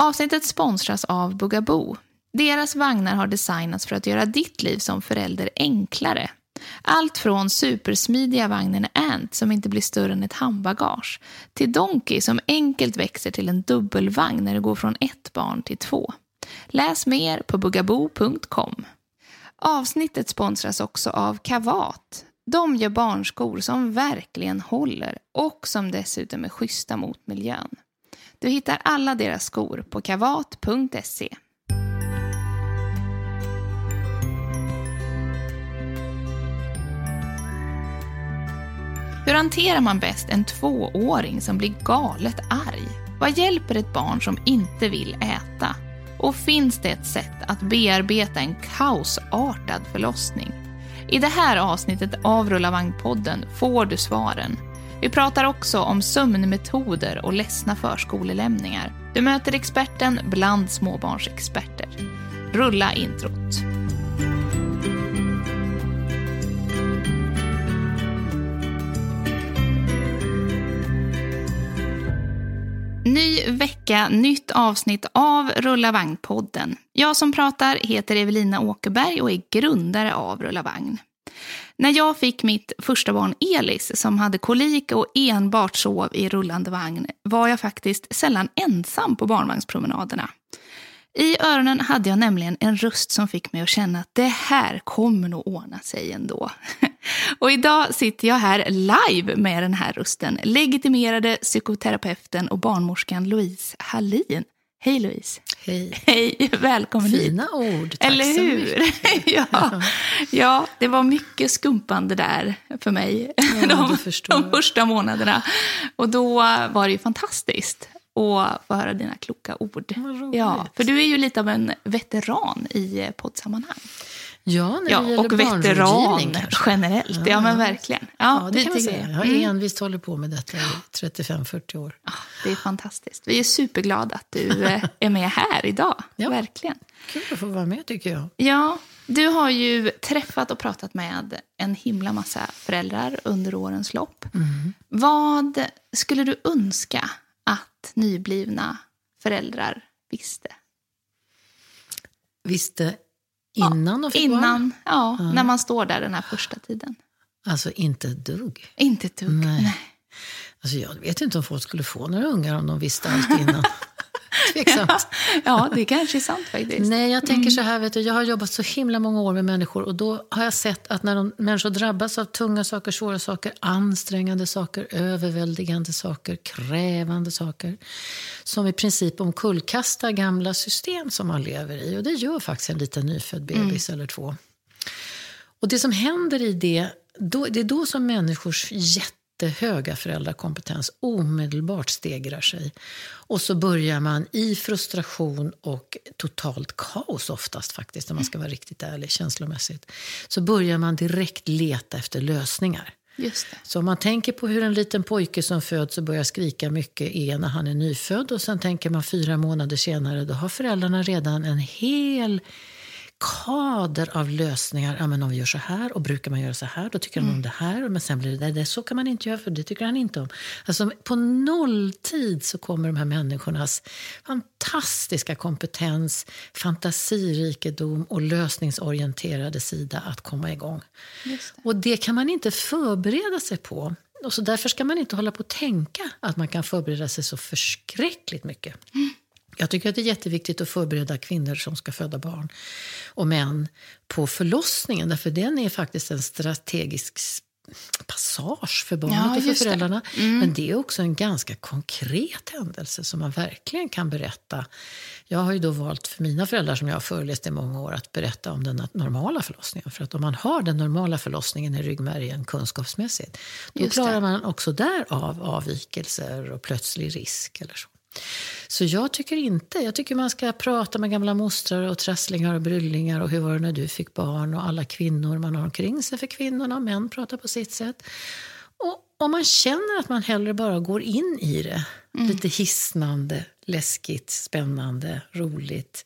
Avsnittet sponsras av Bugaboo. Deras vagnar har designats för att göra ditt liv som förälder enklare. Allt från supersmidiga vagnen Ant som inte blir större än ett handbagage till Donkey som enkelt växer till en dubbelvagn när det går från ett barn till två. Läs mer på bugaboo.com. Avsnittet sponsras också av Kavat. De gör barnskor som verkligen håller och som dessutom är schyssta mot miljön. Du hittar alla deras skor på kavat.se. Hur hanterar man bäst en tvååring som blir galet arg? Vad hjälper ett barn som inte vill äta? Och finns det ett sätt att bearbeta en kaosartad förlossning? I det här avsnittet av Rulla vagn-podden får du svaren. Vi pratar också om sömnmetoder och ledsna förskolelämningar. Du möter experten bland småbarnsexperter. Rulla introt. Ny vecka, nytt avsnitt av Rulla vagn-podden. Jag som pratar heter Evelina Åkerberg och är grundare av Rulla vagn. När jag fick mitt första barn Elis, som hade kolik och enbart sov i rullande vagn, var jag faktiskt sällan ensam på barnvagnspromenaderna. I öronen hade jag nämligen en röst som fick mig att känna att det här kommer nog ordna sig ändå. Och idag sitter jag här live med den här rösten, legitimerade psykoterapeuten och barnmorskan Louise Hallin. Hej Louise. Hej. Hej, välkommen Fina hit. ord, tack Eller så hur? mycket. ja. ja, det var mycket skumpande där för mig Ja, de, de första månaderna. Och då var det ju fantastiskt att få höra dina kloka ord. Ja, för du är ju lite av en veteran i eh, poddsammanhang. Ja, när det Ja, gäller och veteran kanske. generellt. Ja, men verkligen. Ja, Ja, det kan man säga. jag. Har Mm. envist hållit på med detta i 35-40 år. Ja, Det är fantastiskt. Vi är superglada att du eh, är med här idag. Ja. Verkligen. Kul att få vara med tycker jag. Ja, du har ju träffat och pratat med en himla massa föräldrar under årens lopp. Vad skulle du önska att nyblivna föräldrar visste? Visste innan de fick? Innan, ja, när man står där den här första tiden. Alltså inte ett dugg. Inte ett dugg. Nej. Nej. Alltså, jag vet inte om folk skulle få några ungar om de visste allt innan. Tveksamt. Ja, det kanske är sant faktiskt. Nej, jag tänker så här, vet du, jag har jobbat så himla många år med människor och då har jag sett att när de, människor drabbas av tunga saker, svåra saker, ansträngande saker, överväldigande saker, krävande saker, som i princip omkullkastar gamla system som man lever i. Och det gör faktiskt en liten nyfödd bebis eller två. Och det som händer i det, då, det är då som människors jättehöga föräldrakompetens omedelbart stegrar sig. Och så börjar man i frustration och totalt kaos oftast faktiskt, om man ska vara riktigt ärlig känslomässigt, så börjar man direkt leta efter lösningar. Så om man tänker på hur en liten pojke som föds och börjar skrika mycket är när han är nyfödd och sen tänker man fyra månader senare, då har föräldrarna redan en hel kader av lösningar. Ja, men om vi gör så här och brukar man göra så här, då tycker han om det här. Men sen blir det, det så kan man inte göra för det tycker han inte om. Alltså, på nolltid så kommer de här människornas fantastiska kompetens, fantasirikedom och lösningsorienterade sida att komma igång. Det. Och det kan man inte förbereda sig på. Och så därför ska man inte hålla på att tänka att man kan förbereda sig så förskräckligt mycket. Mm. Jag tycker att det är jätteviktigt att förbereda kvinnor som ska föda barn och män på förlossningen. Därför den är faktiskt en strategisk passage för barnet ja, och för föräldrarna. Det. Mm. Men det är också en ganska konkret händelse som man verkligen kan berätta. Jag har ju då valt för mina föräldrar som jag har föreläst i många år att berätta om den normala förlossningen. För att om man har den normala förlossningen i ryggmärgen kunskapsmässigt, då klarar man också där av avvikelser och plötslig risk eller så. Så jag tycker inte. Jag tycker man ska prata med gamla mostrar och trasslingar och bryllingar och hur var det när du fick barn och alla kvinnor man har omkring sig för kvinnorna. Män pratar på sitt sätt. Och om man känner att man hellre bara går in i det, mm. lite hisnande, läskigt, spännande, roligt.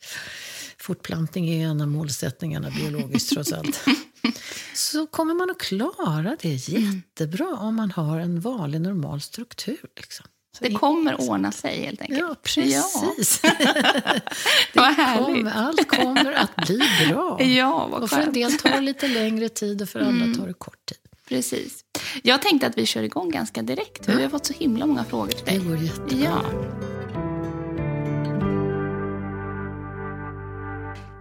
Fortplantning är en av målsättningarna biologiskt trots allt. Så kommer man att klara det jättebra om man har en vanlig normal struktur. Liksom. Det kommer ordna sig helt enkelt. Ja, precis. Ja. vad härligt. Kommer, allt kommer att bli bra. Ja, vad och för en del tar det lite längre tid och för andra mm. tar det kort tid. Precis. Jag tänkte att vi kör igång ganska direkt. Vi har fått så himla många frågor till dig. Det går jättebra. Ja.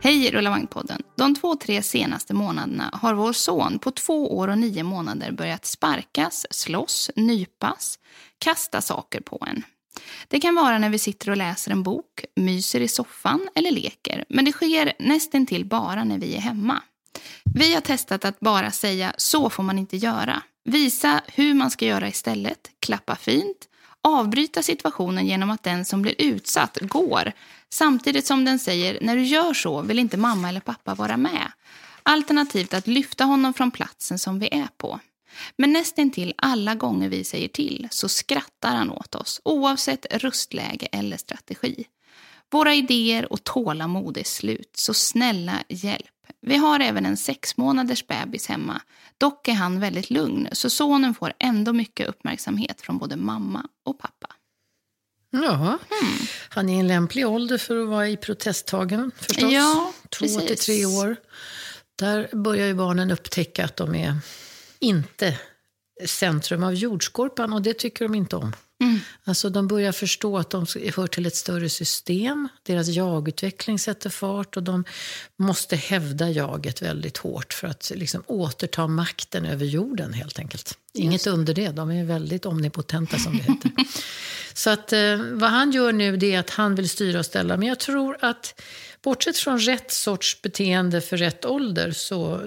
Hej Rullavagn-podden. De två, tre senaste månaderna har vår son på två år och nio månader börjat sparkas, slåss, nypas, kasta saker på en. Det kan vara när vi sitter och läser en bok, myser i soffan eller leker, men det sker nästintill bara när vi är hemma. Vi har testat att bara säga så får man inte göra. Visa hur man ska göra istället, klappa fint, avbryta situationen genom att den som blir utsatt går, samtidigt som den säger när du gör så vill inte mamma eller pappa vara med. Alternativt att lyfta honom från platsen som vi är på. Men nästintill alla gånger vi säger till så skrattar han åt oss oavsett röstläge eller strategi. Våra idéer och tålamod är slut, så snälla hjälp. Vi har även en sex månaders bebis hemma. Dock är han väldigt lugn, så sonen får ändå mycket uppmärksamhet från både mamma och pappa. Ja, mm. han är i en lämplig ålder för att vara i protesttagen förstås. Ja, Två till tre år. Där börjar ju barnen upptäcka att de är inte centrum av jordskorpan och det tycker de inte om. Mm. Alltså de börjar förstå att de hör till ett större system. Deras jagutveckling sätter fart och de måste hävda jaget väldigt hårt för att liksom återta makten över jorden helt enkelt. Inget under det, de är väldigt omnipotenta som det heter. Så att eh, vad han gör nu det är att han vill styra och ställa. Men jag tror att bortsett från rätt sorts beteende för rätt ålder så,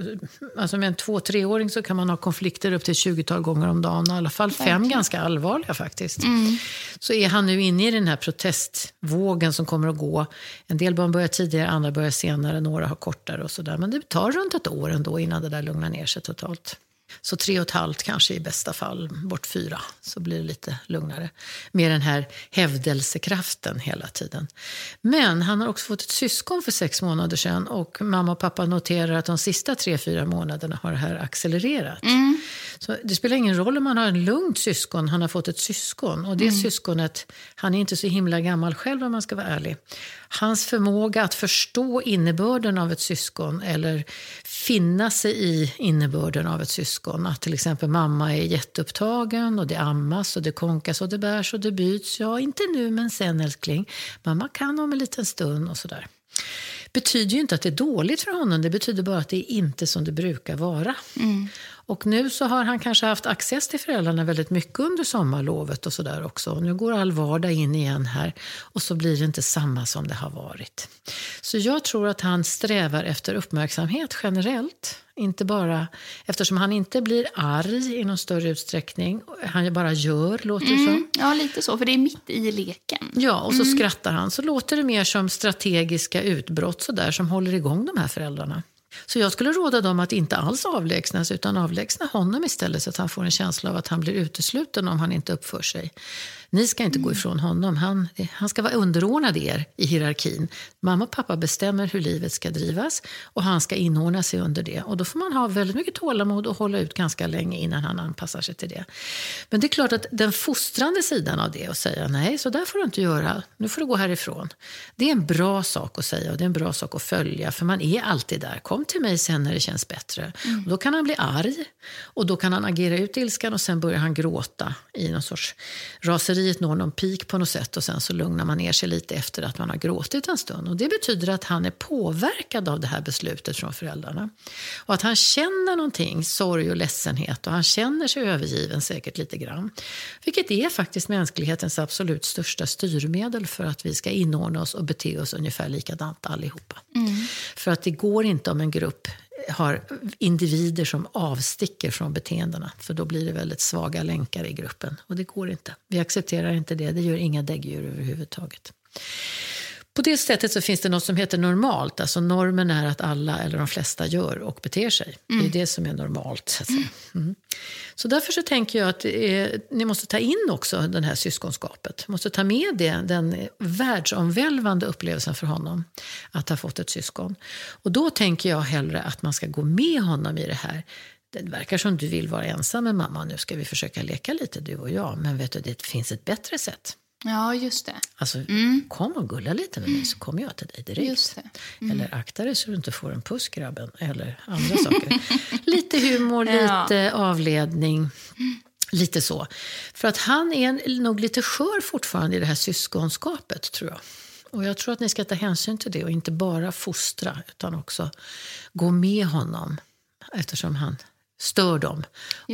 alltså med en två-treåring så kan man ha konflikter upp till 20-tal gånger om dagen. I alla fall fem Verkligen. ganska allvarliga faktiskt. Mm. Så är han nu inne i den här protestvågen som kommer att gå. En del barn börjar tidigare, andra börjar senare, några har kortare och sådär. Men det tar runt ett år ändå innan det där lugnar ner sig totalt. Så tre och ett halvt kanske i bästa fall, bort fyra, så blir det lite lugnare. Med den här hävdelsekraften hela tiden. Men han har också fått ett syskon för sex månader sedan och mamma och pappa noterar att de sista tre, fyra månaderna har det här accelererat. Mm. Så det spelar ingen roll om man har en lugnt syskon, han har fått ett syskon. Och det mm. syskonet, han är inte så himla gammal själv om man ska vara ärlig. Hans förmåga att förstå innebörden av ett syskon eller finna sig i innebörden av ett syskon. Att till exempel mamma är jätteupptagen och det ammas och det konkas och det bärs och det byts. Ja, inte nu men sen älskling. Mamma kan om en liten stund och sådär betyder ju inte att det är dåligt för honom. Det betyder bara att det är inte som det brukar vara. Mm. Och nu så har han kanske haft access till föräldrarna väldigt mycket under sommarlovet och sådär också. Nu går all vardag in igen här och så blir det inte samma som det har varit. Så jag tror att han strävar efter uppmärksamhet generellt. Inte bara eftersom han inte blir arg i någon större utsträckning. Han bara gör, låter det mm, som. Ja, lite så. För det är mitt i leken. Ja, och så mm. skrattar han. Så låter det mer som strategiska utbrott så där, som håller igång de här föräldrarna. Så jag skulle råda dem att inte alls avlägsnas utan avlägsna honom istället så att han får en känsla av att han blir utesluten om han inte uppför sig. Ni ska inte gå ifrån honom. Han, han ska vara underordnad er i hierarkin. Mamma och pappa bestämmer hur livet ska drivas och han ska inordna sig under det. Och då får man ha väldigt mycket tålamod och hålla ut ganska länge innan han anpassar sig till det. Men det är klart att den fostrande sidan av det, att säga nej, så där får du inte göra, nu får du gå härifrån. Det är en bra sak att säga och det är en bra sak att följa, för man är alltid där. Kom till mig sen när det känns bättre. Mm. Och då kan han bli arg och då kan han agera ut ilskan och sen börjar han gråta i någon sorts... Raseriet når någon peak på något sätt och sen så lugnar man ner sig lite efter att man har gråtit en stund. Och det betyder att han är påverkad av det här beslutet från föräldrarna. Och att han känner någonting, sorg och ledsenhet och han känner sig övergiven säkert lite grann. Vilket är faktiskt mänsklighetens absolut största styrmedel för att vi ska inordna oss och bete oss ungefär likadant allihopa. Mm. För att det går inte om en grupp har individer som avsticker från beteendena. För då blir det väldigt svaga länkar i gruppen. Och det går inte. Vi accepterar inte det. Det gör inga däggdjur överhuvudtaget. På det sättet så finns det något som heter normalt. Alltså normen är att alla, eller de flesta, gör och beter sig. Mm. Det är mm. det som är normalt. Så, mm. så därför så tänker jag att är, ni måste ta in också det här syskonskapet. måste ta med det, den världsomvälvande upplevelsen för honom att ha fått ett syskon. Och då tänker jag hellre att man ska gå med honom i det här. Det verkar som du vill vara ensam med mamma. Nu ska vi försöka leka lite du och jag. Men vet du, det finns ett bättre sätt. Ja, just det. Alltså, mm. kom och gulla lite med mig så kommer jag till dig direkt. Mm. Eller akta dig så du inte får en puss, grabben. Eller andra saker. lite humor, ja. lite avledning. Lite så. För att han är nog lite skör fortfarande i det här syskonskapet, tror jag. Och jag tror att ni ska ta hänsyn till det och inte bara fostra, utan också gå med honom. Eftersom han stör dem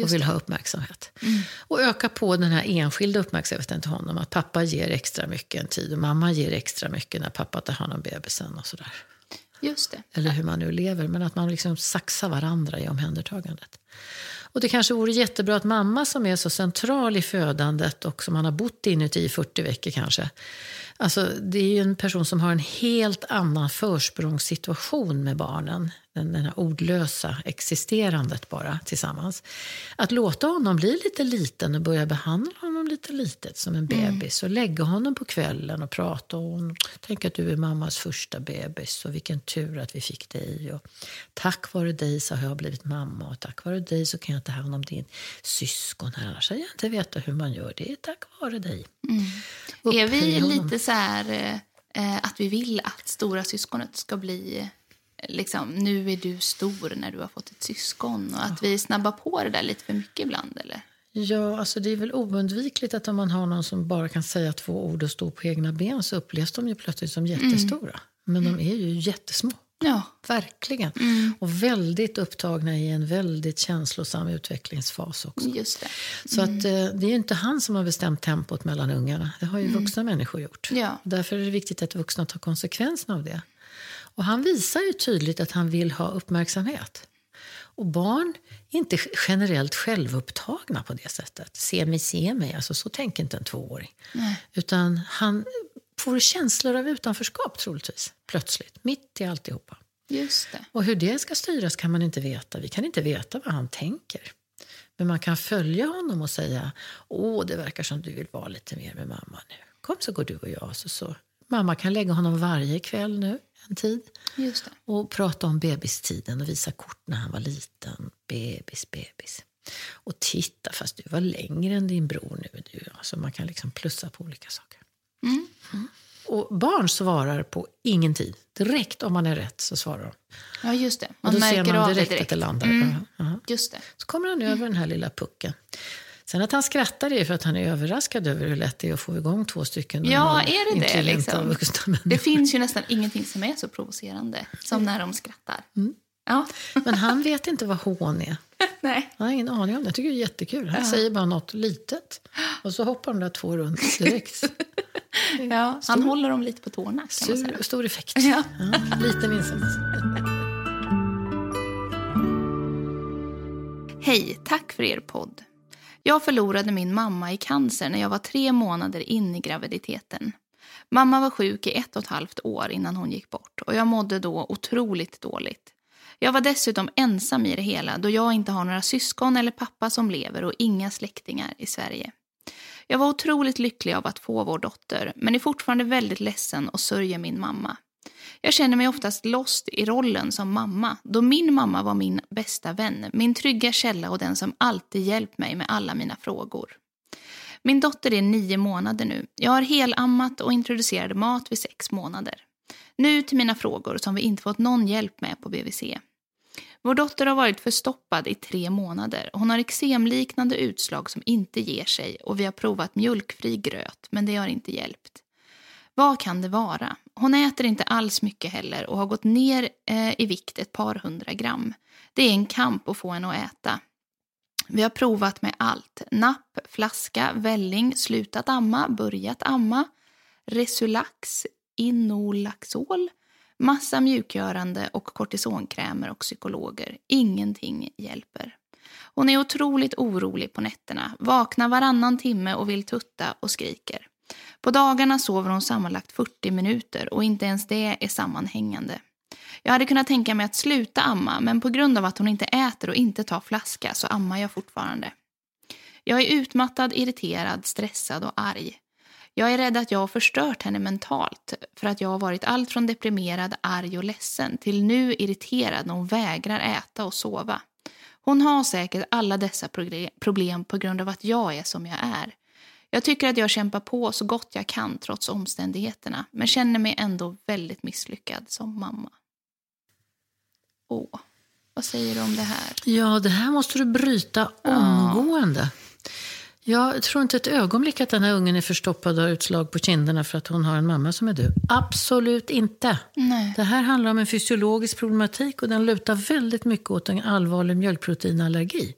och vill ha uppmärksamhet. Mm. Och öka på den här enskilda uppmärksamheten till honom. Att pappa ger extra mycket en tid och mamma ger extra mycket när pappa tar hand om bebisen och sådär. Just det. Eller hur man nu lever, men att man liksom saxar varandra i omhändertagandet. Och det kanske vore jättebra att mamma som är så central i födandet och som man har bott inuti i 40 veckor kanske. Alltså, det är ju en person som har en helt annan försprångssituation med barnen den, den här ordlösa existerandet bara tillsammans. Att låta honom bli lite liten och börja behandla honom lite litet som en mm. bebis och lägga honom på kvällen och prata om tänk att du är mammas första bebis och vilken tur att vi fick dig. Och tack vare dig så har jag blivit mamma och tack vare dig så kan jag ta hand om din syskon här. Annars hade jag inte vetat hur man gör. Det är tack vare dig. Mm. Är vi lite så här eh, att vi vill att stora syskonet ska bli liksom, nu är du stor när du har fått ett syskon. Och att vi snabbar på det där lite för mycket ibland. Eller? Ja, alltså det är väl oundvikligt att om man har någon som bara kan säga två ord och stå på egna ben så upplevs de ju plötsligt som jättestora. Mm. Men de är ju jättesmå. Ja. Verkligen. Mm. Och väldigt upptagna i en väldigt känslosam utvecklingsfas också. Just det. Så mm. att, eh, det är ju inte han som har bestämt tempot mellan ungarna. Det har ju mm. vuxna människor gjort. Ja. Därför är det viktigt att vuxna tar konsekvenserna av det. Och han visar ju tydligt att han vill ha uppmärksamhet. Och barn är inte generellt självupptagna på det sättet. Se mig, se mig. Alltså, så tänker inte en tvååring. Nej. Utan han får känslor av utanförskap troligtvis. Plötsligt, mitt i alltihopa. Just det. Och hur det ska styras kan man inte veta. Vi kan inte veta vad han tänker. Men man kan följa honom och säga Åh, det verkar som du vill vara lite mer med mamma nu. Kom så går du och jag. Så, så. Mamma kan lägga honom varje kväll nu en tid. Och prata om bebistiden och visa kort när han var liten. Bebis, bebis. Och titta, fast du var längre än din bror nu. Du. Alltså man kan liksom plussa på olika saker. Mm. Mm. Och barn svarar på ingen tid. Direkt om man är rätt så svarar de. Ja, just det. Man och då märker ser man direkt, direkt att det landar. Mm. Uh -huh. Just det. Så kommer han över den här lilla pucken. Sen att han skrattar är för att han är överraskad över hur lätt det är att få igång två stycken Ja, är det det? Liksom? Det finns ju nästan ingenting som är så provocerande som när de skrattar. Mm. Ja. Men han vet inte vad hån är. Nej. Han har ingen aning om det. Jag tycker det är jättekul. Han ja. säger bara något litet. Och så hoppar de där två runt direkt. ja, stor, han håller dem lite på tårna. Stor, stor effekt. Ja. Ja, liten insats. Hej, tack för er podd. Jag förlorade min mamma i cancer när jag var tre månader in i graviditeten. Mamma var sjuk i ett och ett halvt år innan hon gick bort och jag mådde då otroligt dåligt. Jag var dessutom ensam i det hela då jag inte har några syskon eller pappa som lever och inga släktingar i Sverige. Jag var otroligt lycklig av att få vår dotter, men är fortfarande väldigt ledsen och sörjer min mamma. Jag känner mig oftast lost i rollen som mamma, då min mamma var min bästa vän, min trygga källa och den som alltid hjälpt mig med alla mina frågor. Min dotter är nio månader nu. Jag har helammat och introducerade mat vid sex månader. Nu till mina frågor som vi inte fått någon hjälp med på BVC. Vår dotter har varit förstoppad i tre månader. Hon har eksemliknande utslag som inte ger sig och vi har provat mjölkfri gröt, men det har inte hjälpt. Vad kan det vara? Hon äter inte alls mycket heller och har gått ner eh, i vikt ett par hundra gram. Det är en kamp att få henne att äta. Vi har provat med allt. Napp, flaska, välling, slutat amma, börjat amma, Resulax, Inolaxol, massa mjukgörande och kortisonkrämer och psykologer. Ingenting hjälper. Hon är otroligt orolig på nätterna, vaknar varannan timme och vill tutta och skriker. På dagarna sover hon sammanlagt 40 minuter och inte ens det är sammanhängande. Jag hade kunnat tänka mig att sluta amma, men på grund av att hon inte äter och inte tar flaska så ammar jag fortfarande. Jag är utmattad, irriterad, stressad och arg. Jag är rädd att jag har förstört henne mentalt för att jag har varit allt från deprimerad, arg och ledsen till nu irriterad när hon vägrar äta och sova. Hon har säkert alla dessa problem på grund av att jag är som jag är. Jag tycker att jag kämpar på så gott jag kan trots omständigheterna men känner mig ändå väldigt misslyckad som mamma. Åh, vad säger du om det här? Ja, det här måste du bryta omgående. Jag tror inte ett ögonblick att den här ungen är förstoppad och har utslag på kinderna för att hon har en mamma som är du. Absolut inte. Nej. Det här handlar om en fysiologisk problematik och den lutar väldigt mycket åt en allvarlig mjölkproteinallergi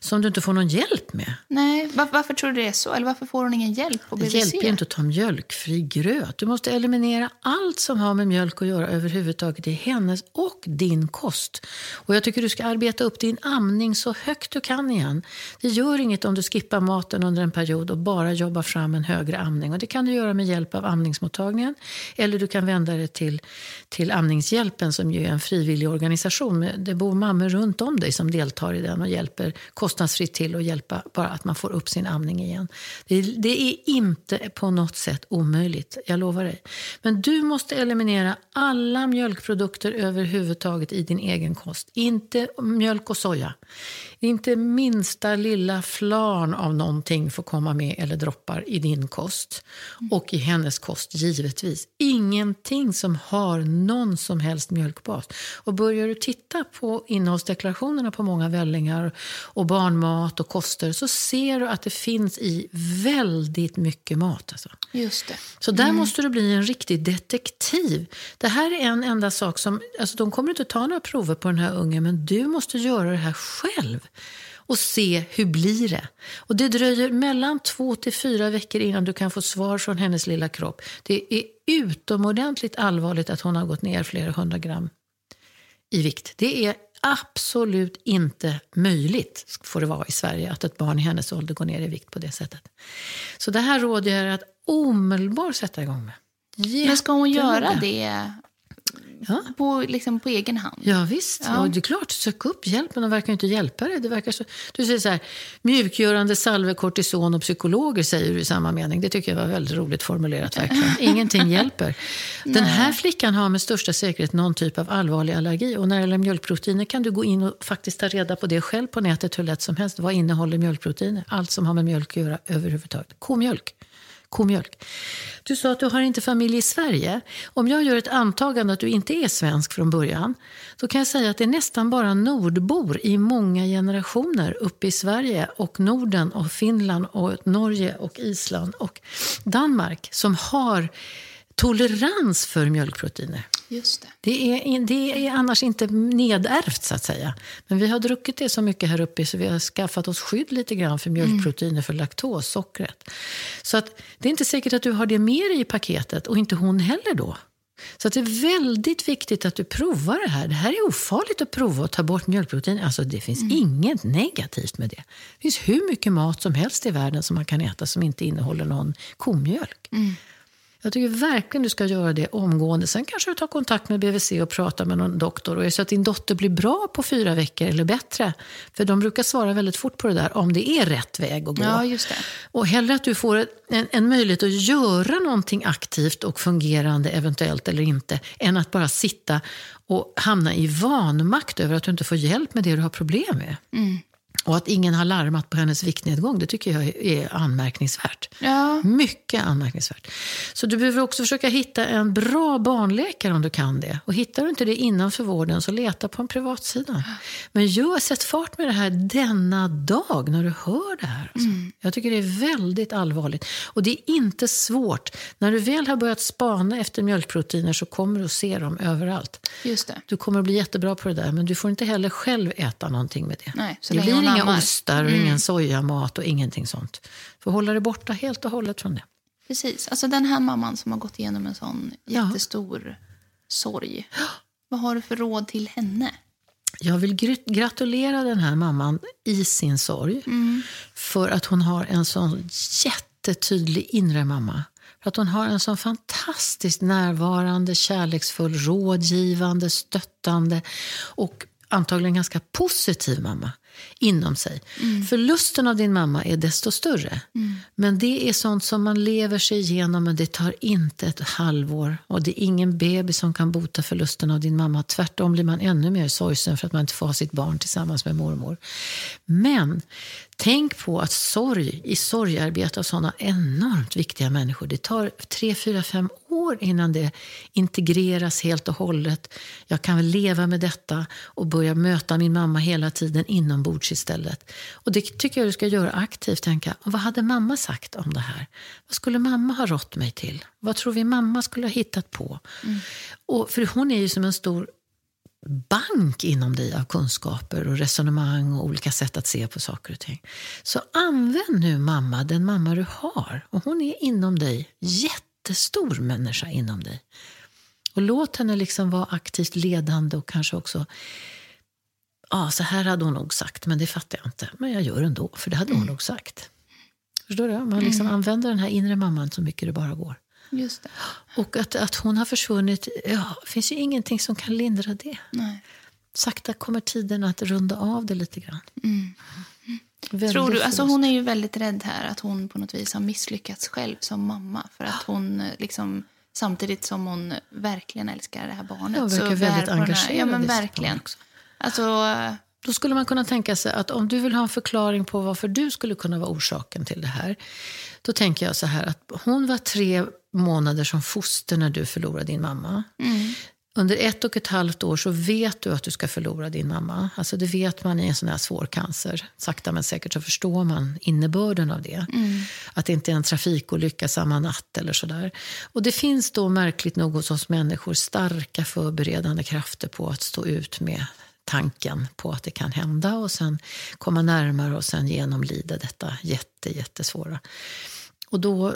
som du inte får någon hjälp med. Nej, var, varför tror du det är så? Eller varför får hon ingen hjälp på BVC? Det hjälper ju inte att ta mjölkfri gröt. Du måste eliminera allt som har med mjölk att göra överhuvudtaget i hennes och din kost. Och jag tycker du ska arbeta upp din amning så högt du kan igen. Det gör inget om du skippar maten under en period och bara jobbar fram en högre amning. Och det kan du göra med hjälp av amningsmottagningen. Eller du kan vända dig till, till Amningshjälpen som ju är en frivillig organisation. Det bor mammor runt om dig som deltar i den och hjälper kostnadsfritt till att hjälpa bara att man får upp sin amning igen. Det, det, är inte på något sätt omöjligt, jag lovar dig. Men du måste eliminera alla mjölkprodukter överhuvudtaget i din egen kost. Inte mjölk och soja. Inte minsta lilla flarn av någonting får komma med eller droppar i din kost. Och i hennes kost, givetvis. Ingenting som har någon som helst mjölkbas. Och börjar du titta på innehållsdeklarationerna på många vällingar och barnmat och koster så ser du att det finns i väldigt mycket mat. Alltså. Just det. Så där måste du bli en riktig detektiv. Det här är en enda sak som, alltså de kommer inte ta några prover på den här ungen men du måste göra det här själv och se hur blir det. Och det dröjer mellan två till fyra veckor innan du kan få svar från hennes lilla kropp. Det är utomordentligt allvarligt att hon har gått ner flera hundra gram i vikt. Det är absolut inte möjligt, får det vara i Sverige, att ett barn i hennes ålder går ner i vikt på det sättet. Så det här råder jag att omedelbart sätta igång med. Men ska hon göra det Ja. på, liksom, på egen hand? Ja, visst. Ja. Ja. det är klart, sök upp hjälp, men de verkar inte hjälpa dig. Det verkar så, du säger så här, mjukgörande salve, kortison och psykologer säger du i samma mening. Det tycker jag var väldigt roligt formulerat. verkligen. Ingenting hjälper. Den här flickan har med största säkerhet någon typ av allvarlig allergi. Och när det gäller mjölkproteiner kan du gå in och faktiskt ta reda på det själv på nätet hur lätt som helst. Vad innehåller mjölkproteiner? Allt som har med mjölk att göra överhuvudtaget. Komjölk. Komjölk. Du sa att du har inte familj i Sverige. Om jag gör ett antagande att du inte är svensk från början, då kan jag säga att det är nästan bara nordbor i många generationer uppe i Sverige och Norden och Finland och Norge och Island och Danmark som har tolerans för mjölkproteiner. Just det. Det är, det är annars inte nedärvt så att säga. Men vi har druckit det så mycket här uppe så vi har skaffat oss skydd lite grann för mjölkproteiner, för laktos, sockret. Så att det är inte säkert att du har det med dig i paketet och inte hon heller då. Så att det är väldigt viktigt att du provar det här. Det här är ofarligt att prova att ta bort mjölkprotein. Alltså det finns inget negativt med det. Det finns hur mycket mat som helst i världen som man kan äta som inte innehåller någon komjölk. Jag tycker verkligen du ska göra det omgående. Sen kanske du tar kontakt med BVC och pratar med någon doktor. Och är det så att din dotter blir bra på fyra veckor eller bättre, för de brukar svara väldigt fort på det där, om det är rätt väg att gå. Ja, just det. Och hellre att du får en, en möjlighet att göra någonting aktivt och fungerande, eventuellt eller inte, än att bara sitta och hamna i vanmakt över att du inte får hjälp med det du har problem med. Mm. Och att ingen har larmat på hennes viktnedgång, det tycker jag är anmärkningsvärt. Ja. Mycket anmärkningsvärt. Så du behöver också försöka hitta en bra barnläkare om du kan det. Och hittar du inte det innanför vården så leta på en privatsida. Men gör, sätt fart med det här denna dag när du hör det här. Alltså. Mm. Jag tycker det är väldigt allvarligt. Och det är inte svårt. När du väl har börjat spana efter mjölkproteiner så kommer du att se dem överallt. Just det. Du kommer att bli jättebra på det där, men du får inte heller själv äta någonting med det. Nej, så det blir inga ostar och ingen sojamat och ingenting sånt. För hålla dig borta helt och hållet från det. Precis. Alltså den här mamman som har gått igenom en sån Ja. jättestor sorg. Vad har du för råd till henne? Jag vill gr- gratulera den här mamman i sin sorg. För att hon har en sån jättetydlig inre mamma. För att hon har en sån fantastiskt närvarande, kärleksfull, rådgivande, stöttande och antagligen ganska positiv mamma inom sig. Förlusten av din mamma är desto större. Men det är sånt som man lever sig igenom men det tar inte ett halvår. Och det är ingen bebis som kan bota förlusten av din mamma. Tvärtom blir man ännu mer sorgsen för att man inte får ha sitt barn tillsammans med mormor. Men tänk på att sorg i sorgarbete av sådana enormt viktiga människor, det tar tre, fyra, fem år innan det integreras helt och hållet. Jag kan väl leva med detta och börja möta min mamma hela tiden inombords istället. Och det tycker jag du ska göra aktivt. Tänka, vad hade mamma sagt om det här? Vad skulle mamma ha rått mig till? Vad tror vi mamma skulle ha hittat på? Och, för hon är ju som en stor bank inom dig av kunskaper och resonemang och olika sätt att se på saker och ting. Så använd nu mamma, den mamma du har. Och hon är inom dig, jättestor människa inom dig. Och låt henne liksom vara aktivt ledande och kanske också Ja, så här hade hon nog sagt, men det fattar jag inte. Men jag gör ändå, för det hade hon nog sagt. Förstår du? Man liksom använder den här inre mamman så mycket det bara går. Just det. Och att, att hon har försvunnit, ja, finns ju ingenting som kan lindra det. Nej. Sakta kommer tiden att runda av det lite grann. Väldigt Tror du, alltså hon är ju väldigt rädd här att hon på något vis har misslyckats själv som mamma. För att hon eh, liksom, samtidigt som hon verkligen älskar det här barnet. Ja, verkar så väldigt engagerad Ja, men verkligen. också. Alltså, Då skulle man kunna tänka sig att om du vill ha en förklaring på varför du skulle kunna vara orsaken till det här. Då tänker jag så här att hon var tre månader som foster när du förlorade din mamma. Under ett och ett halvt år så vet du att du ska förlora din mamma. Alltså det vet man i en sån här svår cancer. Sakta men säkert så förstår man innebörden av det. Att det inte är en trafikolycka samma natt eller sådär. Och det finns då märkligt nog hos oss människor starka förberedande krafter på att stå ut med tanken på att det kan hända och sen komma närmare och sen genomlida detta jätte, jättesvåra. Och då,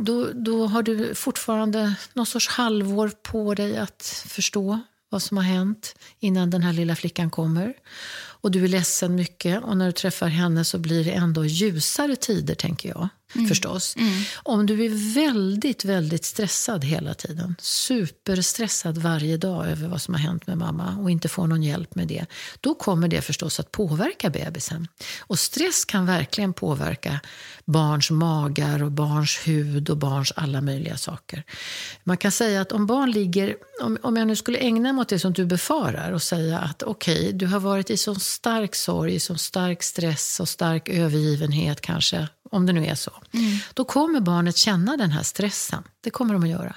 då, då har du fortfarande någon sorts halvår på dig att förstå vad som har hänt innan den här lilla flickan kommer. Och du är ledsen mycket och när du träffar henne så blir det ändå ljusare tider, tänker jag. Förstås. Om du är väldigt, väldigt stressad hela tiden, superstressad varje dag över vad som har hänt med mamma och inte får någon hjälp med det, då kommer det förstås att påverka bebisen. Och stress kan verkligen påverka barns magar och barns hud och barns alla möjliga saker. Man kan säga att om barn ligger, om, om jag nu skulle ägna mig åt det som du befarar och säga att okej, du har varit i så stark sorg, så stark stress och stark övergivenhet kanske, om det nu är så. Då kommer barnet känna den här stressen. Det kommer de att göra.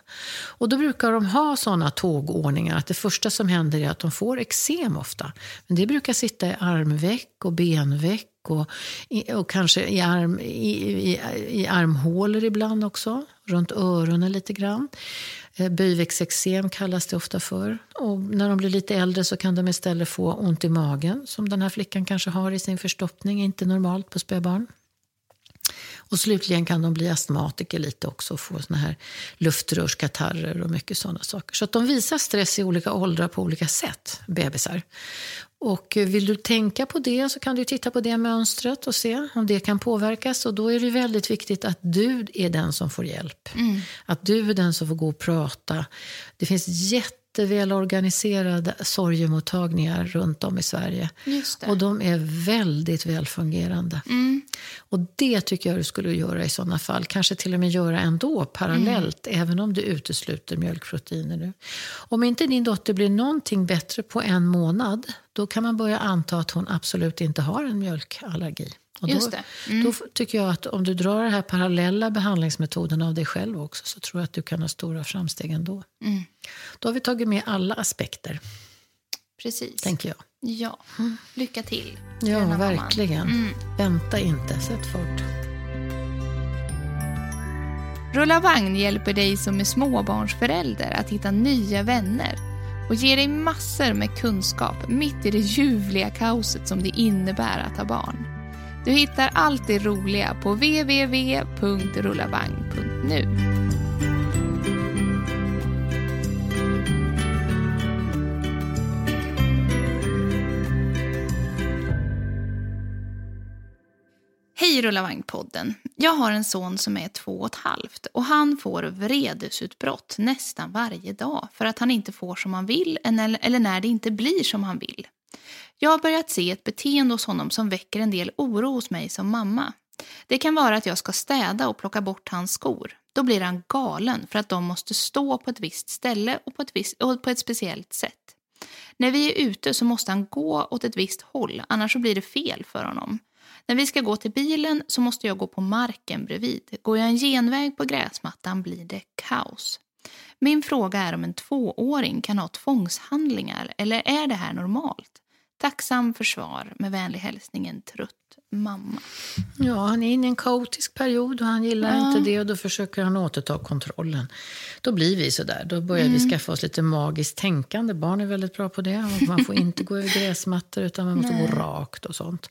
Och då brukar de ha såna tågordningar att det första som händer är att de får eksem ofta. Men det brukar sitta i armveck och benveck och, och kanske i, arm, i, i, i armhålor ibland också. Runt öronen lite grann. Eh, Böjväxteksem kallas det ofta för. Och när de blir lite äldre så kan de istället få ont i magen som den här flickan kanske har i sin förstoppning. Inte normalt på spädbarn. Och slutligen kan de bli astmatiker lite också och få såna här luftrörskatarrer och mycket sådana saker. Så att de visar stress i olika åldrar på olika sätt, bebisar. Och vill du tänka på det så kan du titta på det mönstret och se om det kan påverkas. Och då är det väldigt viktigt att du är den som får hjälp. Mm. Att du är den som får gå och prata. Det finns jätte jätteväl organiserade sorgemottagningar runt om i Sverige. Och de är väldigt välfungerande. Mm. Och det tycker jag du skulle göra i sådana fall. Kanske till och med göra ändå parallellt, mm. även om du utesluter mjölkproteiner nu. Om inte din dotter blir någonting bättre på en månad, då kan man börja anta att hon absolut inte har en mjölkallergi. Och då, mm. då, tycker jag att om du drar den här parallella behandlingsmetoden av dig själv också så tror jag att du kan ha stora framsteg ändå. Mm. Då har vi tagit med alla aspekter. Precis. Tänker jag. Ja. Lycka till. Ja, verkligen. Mm. Vänta inte. Sätt fart. Rulla vagn hjälper dig som är småbarnsförälder att hitta nya vänner och ger dig massor med kunskap mitt i det ljuvliga kaoset som det innebär att ha barn. Du hittar allt det roliga på www.rullavagn.nu. Hej Rullavagnpodden! Jag har en son som är två och ett halvt och han får vredesutbrott nästan varje dag för att han inte får som han vill eller när det inte blir som han vill. Jag har börjat se ett beteende hos honom som väcker en del oro hos mig som mamma. Det kan vara att jag ska städa och plocka bort hans skor. Då blir han galen för att de måste stå på ett visst ställe och på ett, visst, och på ett speciellt sätt. När vi är ute så måste han gå åt ett visst håll, annars så blir det fel för honom. När vi ska gå till bilen så måste jag gå på marken bredvid. Går jag en genväg på gräsmattan blir det kaos. Min fråga är om en tvååring kan ha tvångshandlingar eller är det här normalt? Tacksam för svar. Med vänlig hälsning en trött mamma. Ja, han är inne i en kaotisk period och han gillar ja. inte det och då försöker han återta kontrollen. Då blir vi sådär. Då börjar mm. vi skaffa oss lite magiskt tänkande. Barn är väldigt bra på det. Man får inte gå över gräsmattor utan man måste Nej. gå rakt och sånt.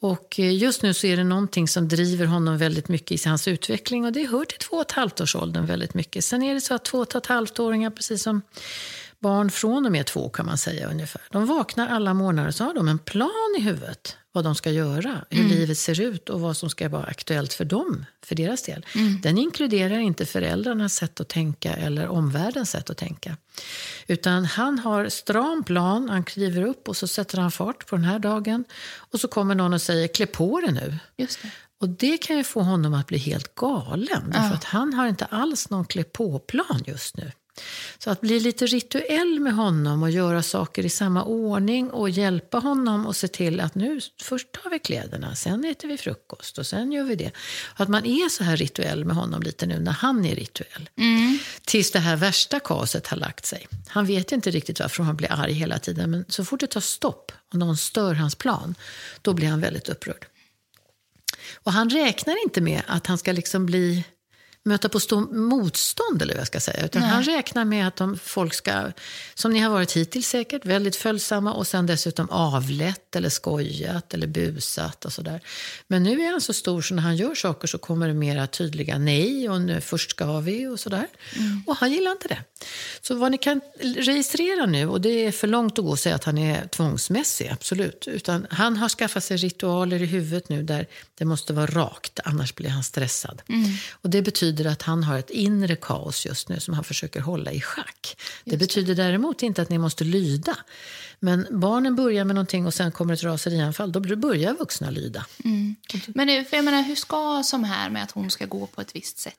Och eh, just nu så är det någonting som driver honom väldigt mycket i hans utveckling och det hör till två och ett halvt års åldern väldigt mycket. Sen är det så att två och ett halvt åringar, precis som barn från och med två kan man säga ungefär. De vaknar alla morgnar och så har de en plan i huvudet vad de ska göra, hur mm. livet ser ut och vad som ska vara aktuellt för dem, för deras del. Mm. Den inkluderar inte föräldrarnas sätt att tänka eller omvärldens sätt att tänka. Utan han har stram plan, han kliver upp och så sätter han fart på den här dagen. Och så kommer någon och säger klä på dig nu. Just det. Och det kan ju få honom att bli helt galen. Ja. Därför att han har inte alls någon klä på-plan just nu. Så att bli lite rituell med honom och göra saker i samma ordning och hjälpa honom och se till att nu först tar vi kläderna, sen äter vi frukost och sen gör vi det. Att man är så här rituell med honom lite nu när han är rituell. Mm. Tills det här värsta kaoset har lagt sig. Han vet inte riktigt varför han blir arg hela tiden men så fort det tar stopp och någon stör hans plan, då blir han väldigt upprörd. Och han räknar inte med att han ska liksom bli möta på stå motstånd, eller vad jag ska säga. Utan han räknar med att de folk ska, som ni har varit hittills säkert, väldigt följsamma och sen dessutom avlett eller skojat eller busat och sådär. Men nu är han så stor så när han gör saker så kommer det mera tydliga nej och nu, först ska vi och sådär. Mm. Och han gillar inte det. Så vad ni kan registrera nu, och det är för långt att gå och säga att han är tvångsmässig, absolut. Utan han har skaffat sig ritualer i huvudet nu där det måste vara rakt, annars blir han stressad. Mm. Och det betyder att han har ett inre kaos just nu som han försöker hålla i schack. Det, det betyder däremot inte att ni måste lyda. Men barnen börjar med någonting och sen kommer ett raserianfall, då börjar vuxna lyda. Mm. Men jag menar, hur ska som här med att hon ska gå på ett visst sätt?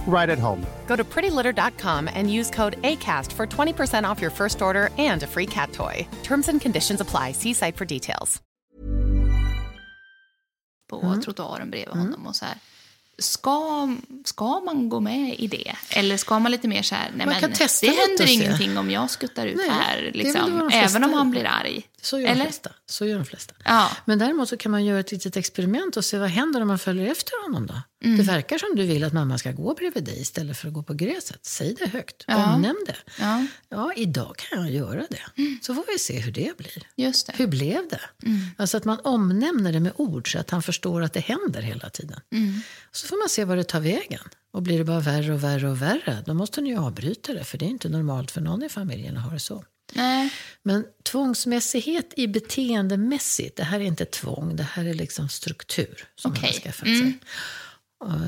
right at home. Go to prettylitter.com and use code ACAST for 20% off your first order and a free cat toy. Terms and conditions apply. See site for details. På mm. trottoaren bredvid mm. honom och så här. Ska, ska man gå med i det? Eller ska man lite mer så här, nej men det händer ingenting om jag skuttar ut nej, här, liksom, även om han blir arg. Så gör, Eller? De flesta. så gör de flesta. Ja. Men däremot så kan man göra ett litet experiment och se vad händer om man följer efter honom. då. Mm. Det verkar som du vill att mamma ska gå bredvid dig istället för att gå på gräset. Säg det högt. Ja. Omnämn det. Ja. ja, idag kan jag göra det. Mm. Så får vi se hur det blir. Just det. Hur blev det? Mm. Alltså att man omnämner det med ord så att han förstår att det händer hela tiden. Mm. Så får man se var det tar vägen. Och blir det bara värre och värre och värre, då måste ni avbryta det. För det är inte normalt för någon i familjen att ha det så. Nej. Men tvångsmässighet i beteendemässigt, det här är inte tvång, det här är liksom struktur som okay. man har skaffat sig. Mm.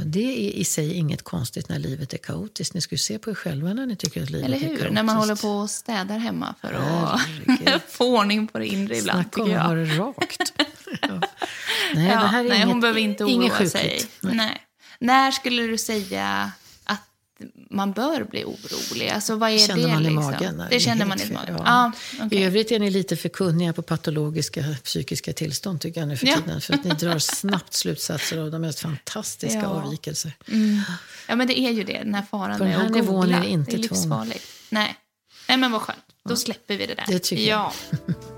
Det är i sig inget konstigt när livet är kaotiskt. Ni ska ju se på er själva när ni tycker att livet Eller hur? är kaotiskt. När man håller på och städar hemma för att få ordning på det inre ibland. Snacka om att ha det rakt. ja. Nej, ja, det här är nej inget, hon behöver inte oroa sig. Nej. nej. När skulle du säga man bör bli orolig? Alltså, vad är känner det? man liksom? i magen? Det känner man i magen? Ja. Ah, okay. I övrigt är ni lite för kunniga på patologiska psykiska tillstånd tycker jag nu för tiden. Ja. För att ni drar snabbt slutsatser av de mest fantastiska ja. avvikelser. Mm. Ja, men det är ju det. Den här faran på den här nivån googla. är det inte det är livsfarligt. Nej. Nej, men vad skönt. Då släpper vi det där. Det tycker ja. jag.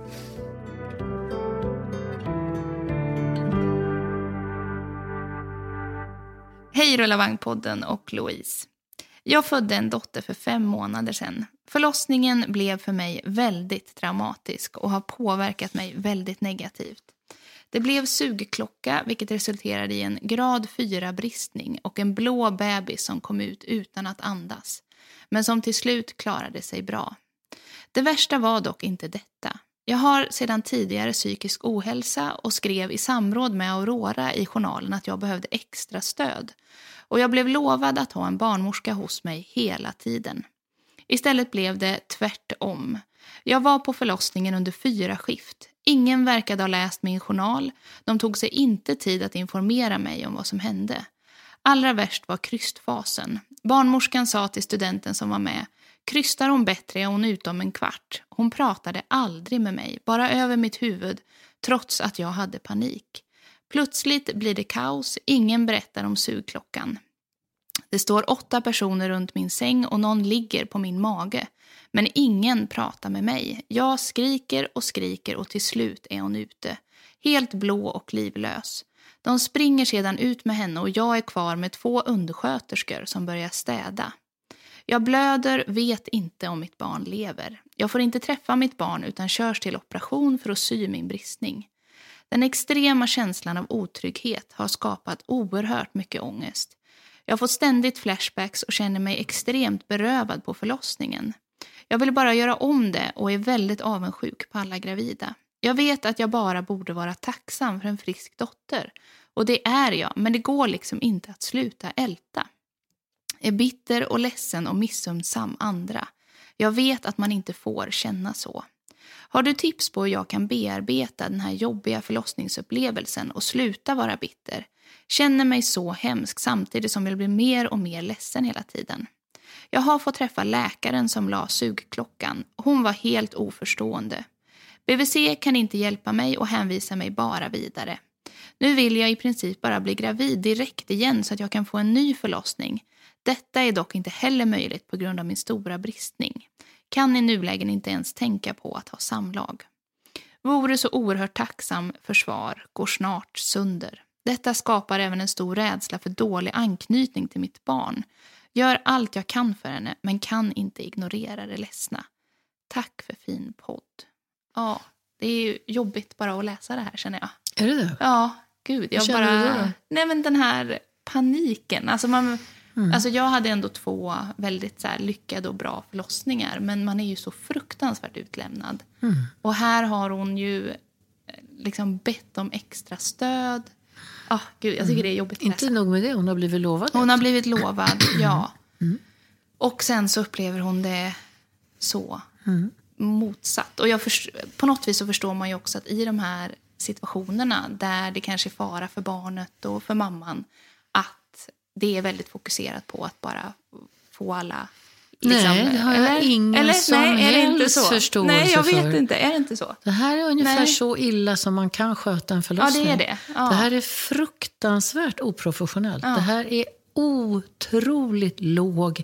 Hej Rulla Vagn-podden och Louise. Jag födde en dotter för fem månader sedan. Förlossningen blev för mig väldigt traumatisk och har påverkat mig väldigt negativt. Det blev sugklocka vilket resulterade i en grad 4-bristning och en blå bebis som kom ut utan att andas. Men som till slut klarade sig bra. Det värsta var dock inte detta. Jag har sedan tidigare psykisk ohälsa och skrev i samråd med Aurora i journalen att jag behövde extra stöd och jag blev lovad att ha en barnmorska hos mig hela tiden. Istället blev det tvärtom. Jag var på förlossningen under fyra skift. Ingen verkade ha läst min journal. De tog sig inte tid att informera mig om vad som hände. Allra värst var krystfasen. Barnmorskan sa till studenten som var med Krystar hon bättre är hon ute om en kvart. Hon pratade aldrig med mig, bara över mitt huvud, trots att jag hade panik. Plötsligt blir det kaos, ingen berättar om sugklockan. Det står åtta personer runt min säng och någon ligger på min mage. Men ingen pratar med mig. Jag skriker och skriker och till slut är hon ute. Helt blå och livlös. De springer sedan ut med henne och jag är kvar med två undersköterskor som börjar städa. Jag blöder, vet inte om mitt barn lever. Jag får inte träffa mitt barn utan körs till operation för att sy min bristning. Den extrema känslan av otrygghet har skapat oerhört mycket ångest. Jag får ständigt flashbacks och känner mig extremt berövad på förlossningen. Jag vill bara göra om det och är väldigt avundsjuk på alla gravida. Jag vet att jag bara borde vara tacksam för en frisk dotter. Och det är jag, men det går liksom inte att sluta älta. Är bitter och ledsen och missundsam andra. Jag vet att man inte får känna så. Har du tips på hur jag kan bearbeta den här jobbiga förlossningsupplevelsen och sluta vara bitter? Känner mig så hemsk samtidigt som jag blir mer och mer ledsen hela tiden. Jag har fått träffa läkaren som la sugklockan. Hon var helt oförstående. BVC kan inte hjälpa mig och hänvisar mig bara vidare. Nu vill jag i princip bara bli gravid direkt igen så att jag kan få en ny förlossning. Detta är dock inte heller möjligt på grund av min stora bristning kan i nulägen inte ens tänka på att ha samlag. Vore så oerhört tacksam för svar går snart sönder. Detta skapar även en stor rädsla för dålig anknytning till mitt barn. Gör allt jag kan för henne, men kan inte ignorera det ledsna. Tack för fin podd. Ja, det är ju jobbigt bara att läsa det här känner jag. Är det det? Ja, gud. Jag Hur känner bara... du då? Nej men den här paniken. Alltså man Mm. Alltså jag hade ändå två väldigt så lyckade och bra förlossningar men man är ju så fruktansvärt utlämnad. Mm. Och här har hon ju liksom bett om extra stöd. Oh, gud, jag tycker det är jobbigt att Inte nog med det, hon har blivit lovad Hon har blivit lovad, ja. Och sen så upplever hon det så motsatt. Och jag först- på något vis så förstår man ju också att i de här situationerna där det kanske är fara för barnet och för mamman det är väldigt fokuserat på att bara få alla... liksom, Nej, det har jag ingen som nej, är det inte helst så? förståelse Nej, jag vet för. inte. Är det inte så? Det här är ungefär Nej. så illa som man kan sköta en förlossning. Ja, det är det. Ja. Det här är fruktansvärt oprofessionellt. Ja. Det här är otroligt låg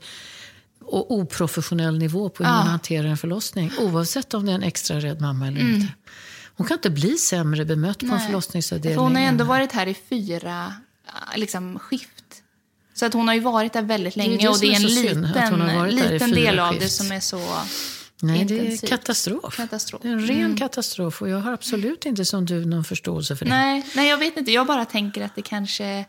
och oprofessionell nivå på hur Ja. man hanterar en förlossning. Oavsett om det är en extra rädd mamma eller Mm. inte. Hon kan inte bli sämre bemött på en Nej. förlossningsavdelning. För hon har ändå än- varit här i fyra liksom, skift. Så att hon har ju varit där väldigt länge det och det är är en liten, liten del av skift. det som är så Nej, det är intensivt. katastrof. Katastrof. Det är en ren Mm. katastrof och jag har absolut inte som du någon förståelse för det. Nej, nej, jag vet inte. Jag bara tänker att det kanske...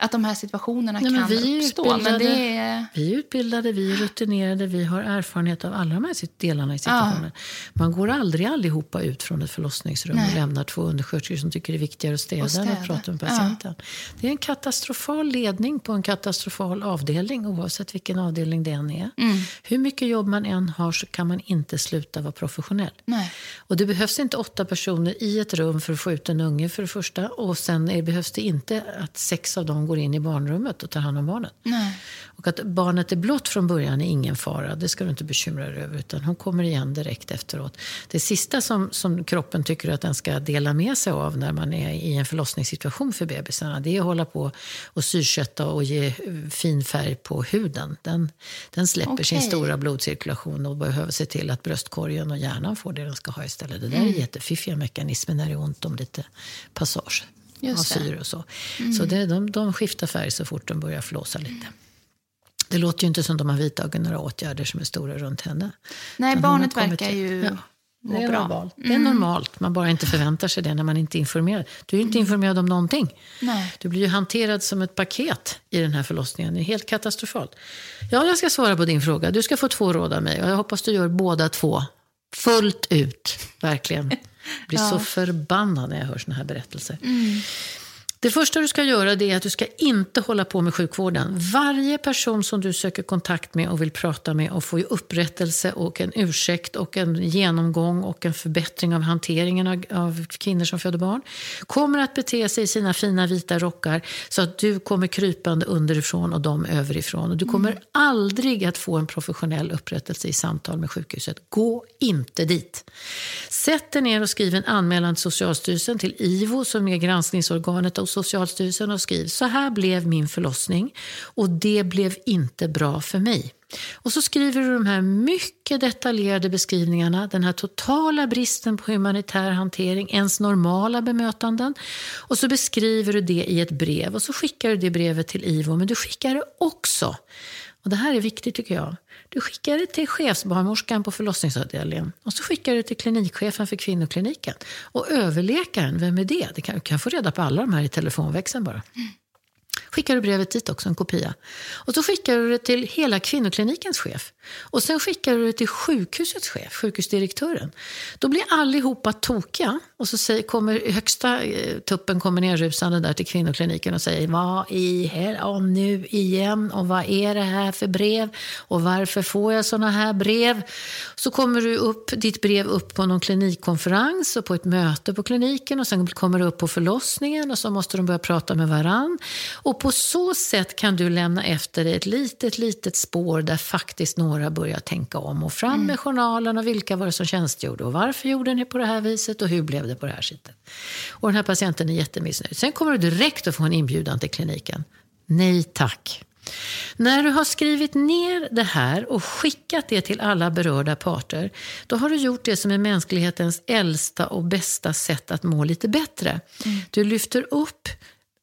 Att de här situationerna Nej, kan vi uppstå. Men det är... Vi är utbildade, vi är rutinerade, vi har erfarenhet av alla de här delarna i situationen. Man går aldrig allihopa ut från ett förlossningsrum och Nej. lämnar två undersköterskor som tycker det är viktigare att städa, Och än att städa. prata med Ja. patienten. Det är en katastrofal ledning på en katastrofal avdelning oavsett vilken avdelning det än är. Mm. Hur mycket jobb man än har så kan man inte sluta vara professionell. Nej. Och det behövs inte åtta personer i ett rum för att få ut en unge för det första. Och sen är, behövs det inte att sex av dem går in i barnrummet och tar hand om barnet. Nej. Och att barnet är blott från början är ingen fara. Det ska du inte bekymra dig över. Utan hon kommer igen direkt efteråt. Det sista som, som kroppen tycker att den ska dela med sig av när man är i en förlossningssituation för bebisarna. Det är att hålla på och syrsätta och ge fin färg på huden. Den, den släpper sin Okej. stora blodcirkulation och behöver se till att bröstkorgen och hjärnan får det den ska ha istället. Det där är jättefiffiga mekanismer när det är ont om lite passage Just av syre och så. Så det, de, de skiftar färg så fort de börjar flåsa lite. Det låter ju inte som de har vidtagit några åtgärder som är stora runt henne. Nej, Utan barnet verkar ju Ja, må det är bra. Mm. normalt. Det är normalt. Man bara inte förväntar sig det när man inte är informerad. Du är ju inte informerad om någonting. Nej. Du blir ju hanterad som ett paket i den här förlossningen. Det är helt katastrofalt. Ja, jag ska svara på din fråga. Du ska få två råd av mig och jag hoppas du gör båda två. Fullt ut, verkligen. Blir så förbannad när jag hör såna här berättelser. Det första du ska göra är att du ska inte hålla på med sjukvården. Varje person som du söker kontakt med och vill prata med och få ju upprättelse och en ursäkt och en genomgång och en förbättring av hanteringen av, av kvinnor som föder barn kommer att bete sig i sina fina vita rockar så att du kommer krypande underifrån och de överifrån. Och du kommer aldrig att få en professionell upprättelse i samtal med sjukhuset. Gå inte dit. Sätt dig ner och skriv en anmälan till Socialstyrelsen, till IVO som är granskningsorganet Socialstyrelsen och skriv så här blev min förlossning och det blev inte bra för mig. Och så skriver du de här mycket detaljerade beskrivningarna, den här totala bristen på humanitär hantering, ens normala bemötanden. Och så beskriver du det i ett brev och så skickar du det brevet till IVO. Men du skickar det också, och det här är viktigt tycker jag, du skickar det till chefsbarnmorskan på förlossningsavdelningen och så skickar du till klinikchefen för kvinnokliniken. Och överläkaren, vem är det? Du kan, du kan få reda på alla de här i telefonväxeln bara. Skickar du brevet dit också, en kopia. Och så skickar du det till hela kvinnoklinikens chef. Och sen skickar du det till sjukhusets chef, sjukhusdirektören. Då blir allihopa tokiga. Och så säger, kommer högsta eh, tuppen kommer nerrusande där till kvinnokliniken och säger vad i hel och nu igen och vad är det här för brev och varför får jag såna här brev? Så kommer du upp, ditt brev upp på någon klinikkonferens och på ett möte på kliniken och sen kommer det upp på förlossningen och så måste de börja prata med varann. Och på så sätt kan du lämna efter dig ett litet, litet spår där faktiskt några börjar tänka om och fram med journalen och vilka var det som tjänstgjorde och varför gjorde ni på det här viset och hur blev det på det här sättet. Och den här patienten är jättemissnöjd. Sen kommer du direkt att få en inbjudan till kliniken. Nej tack. När du har skrivit ner det här och skickat det till alla berörda parter, då har du gjort det som är mänsklighetens äldsta och bästa sätt att må lite bättre. Du lyfter upp,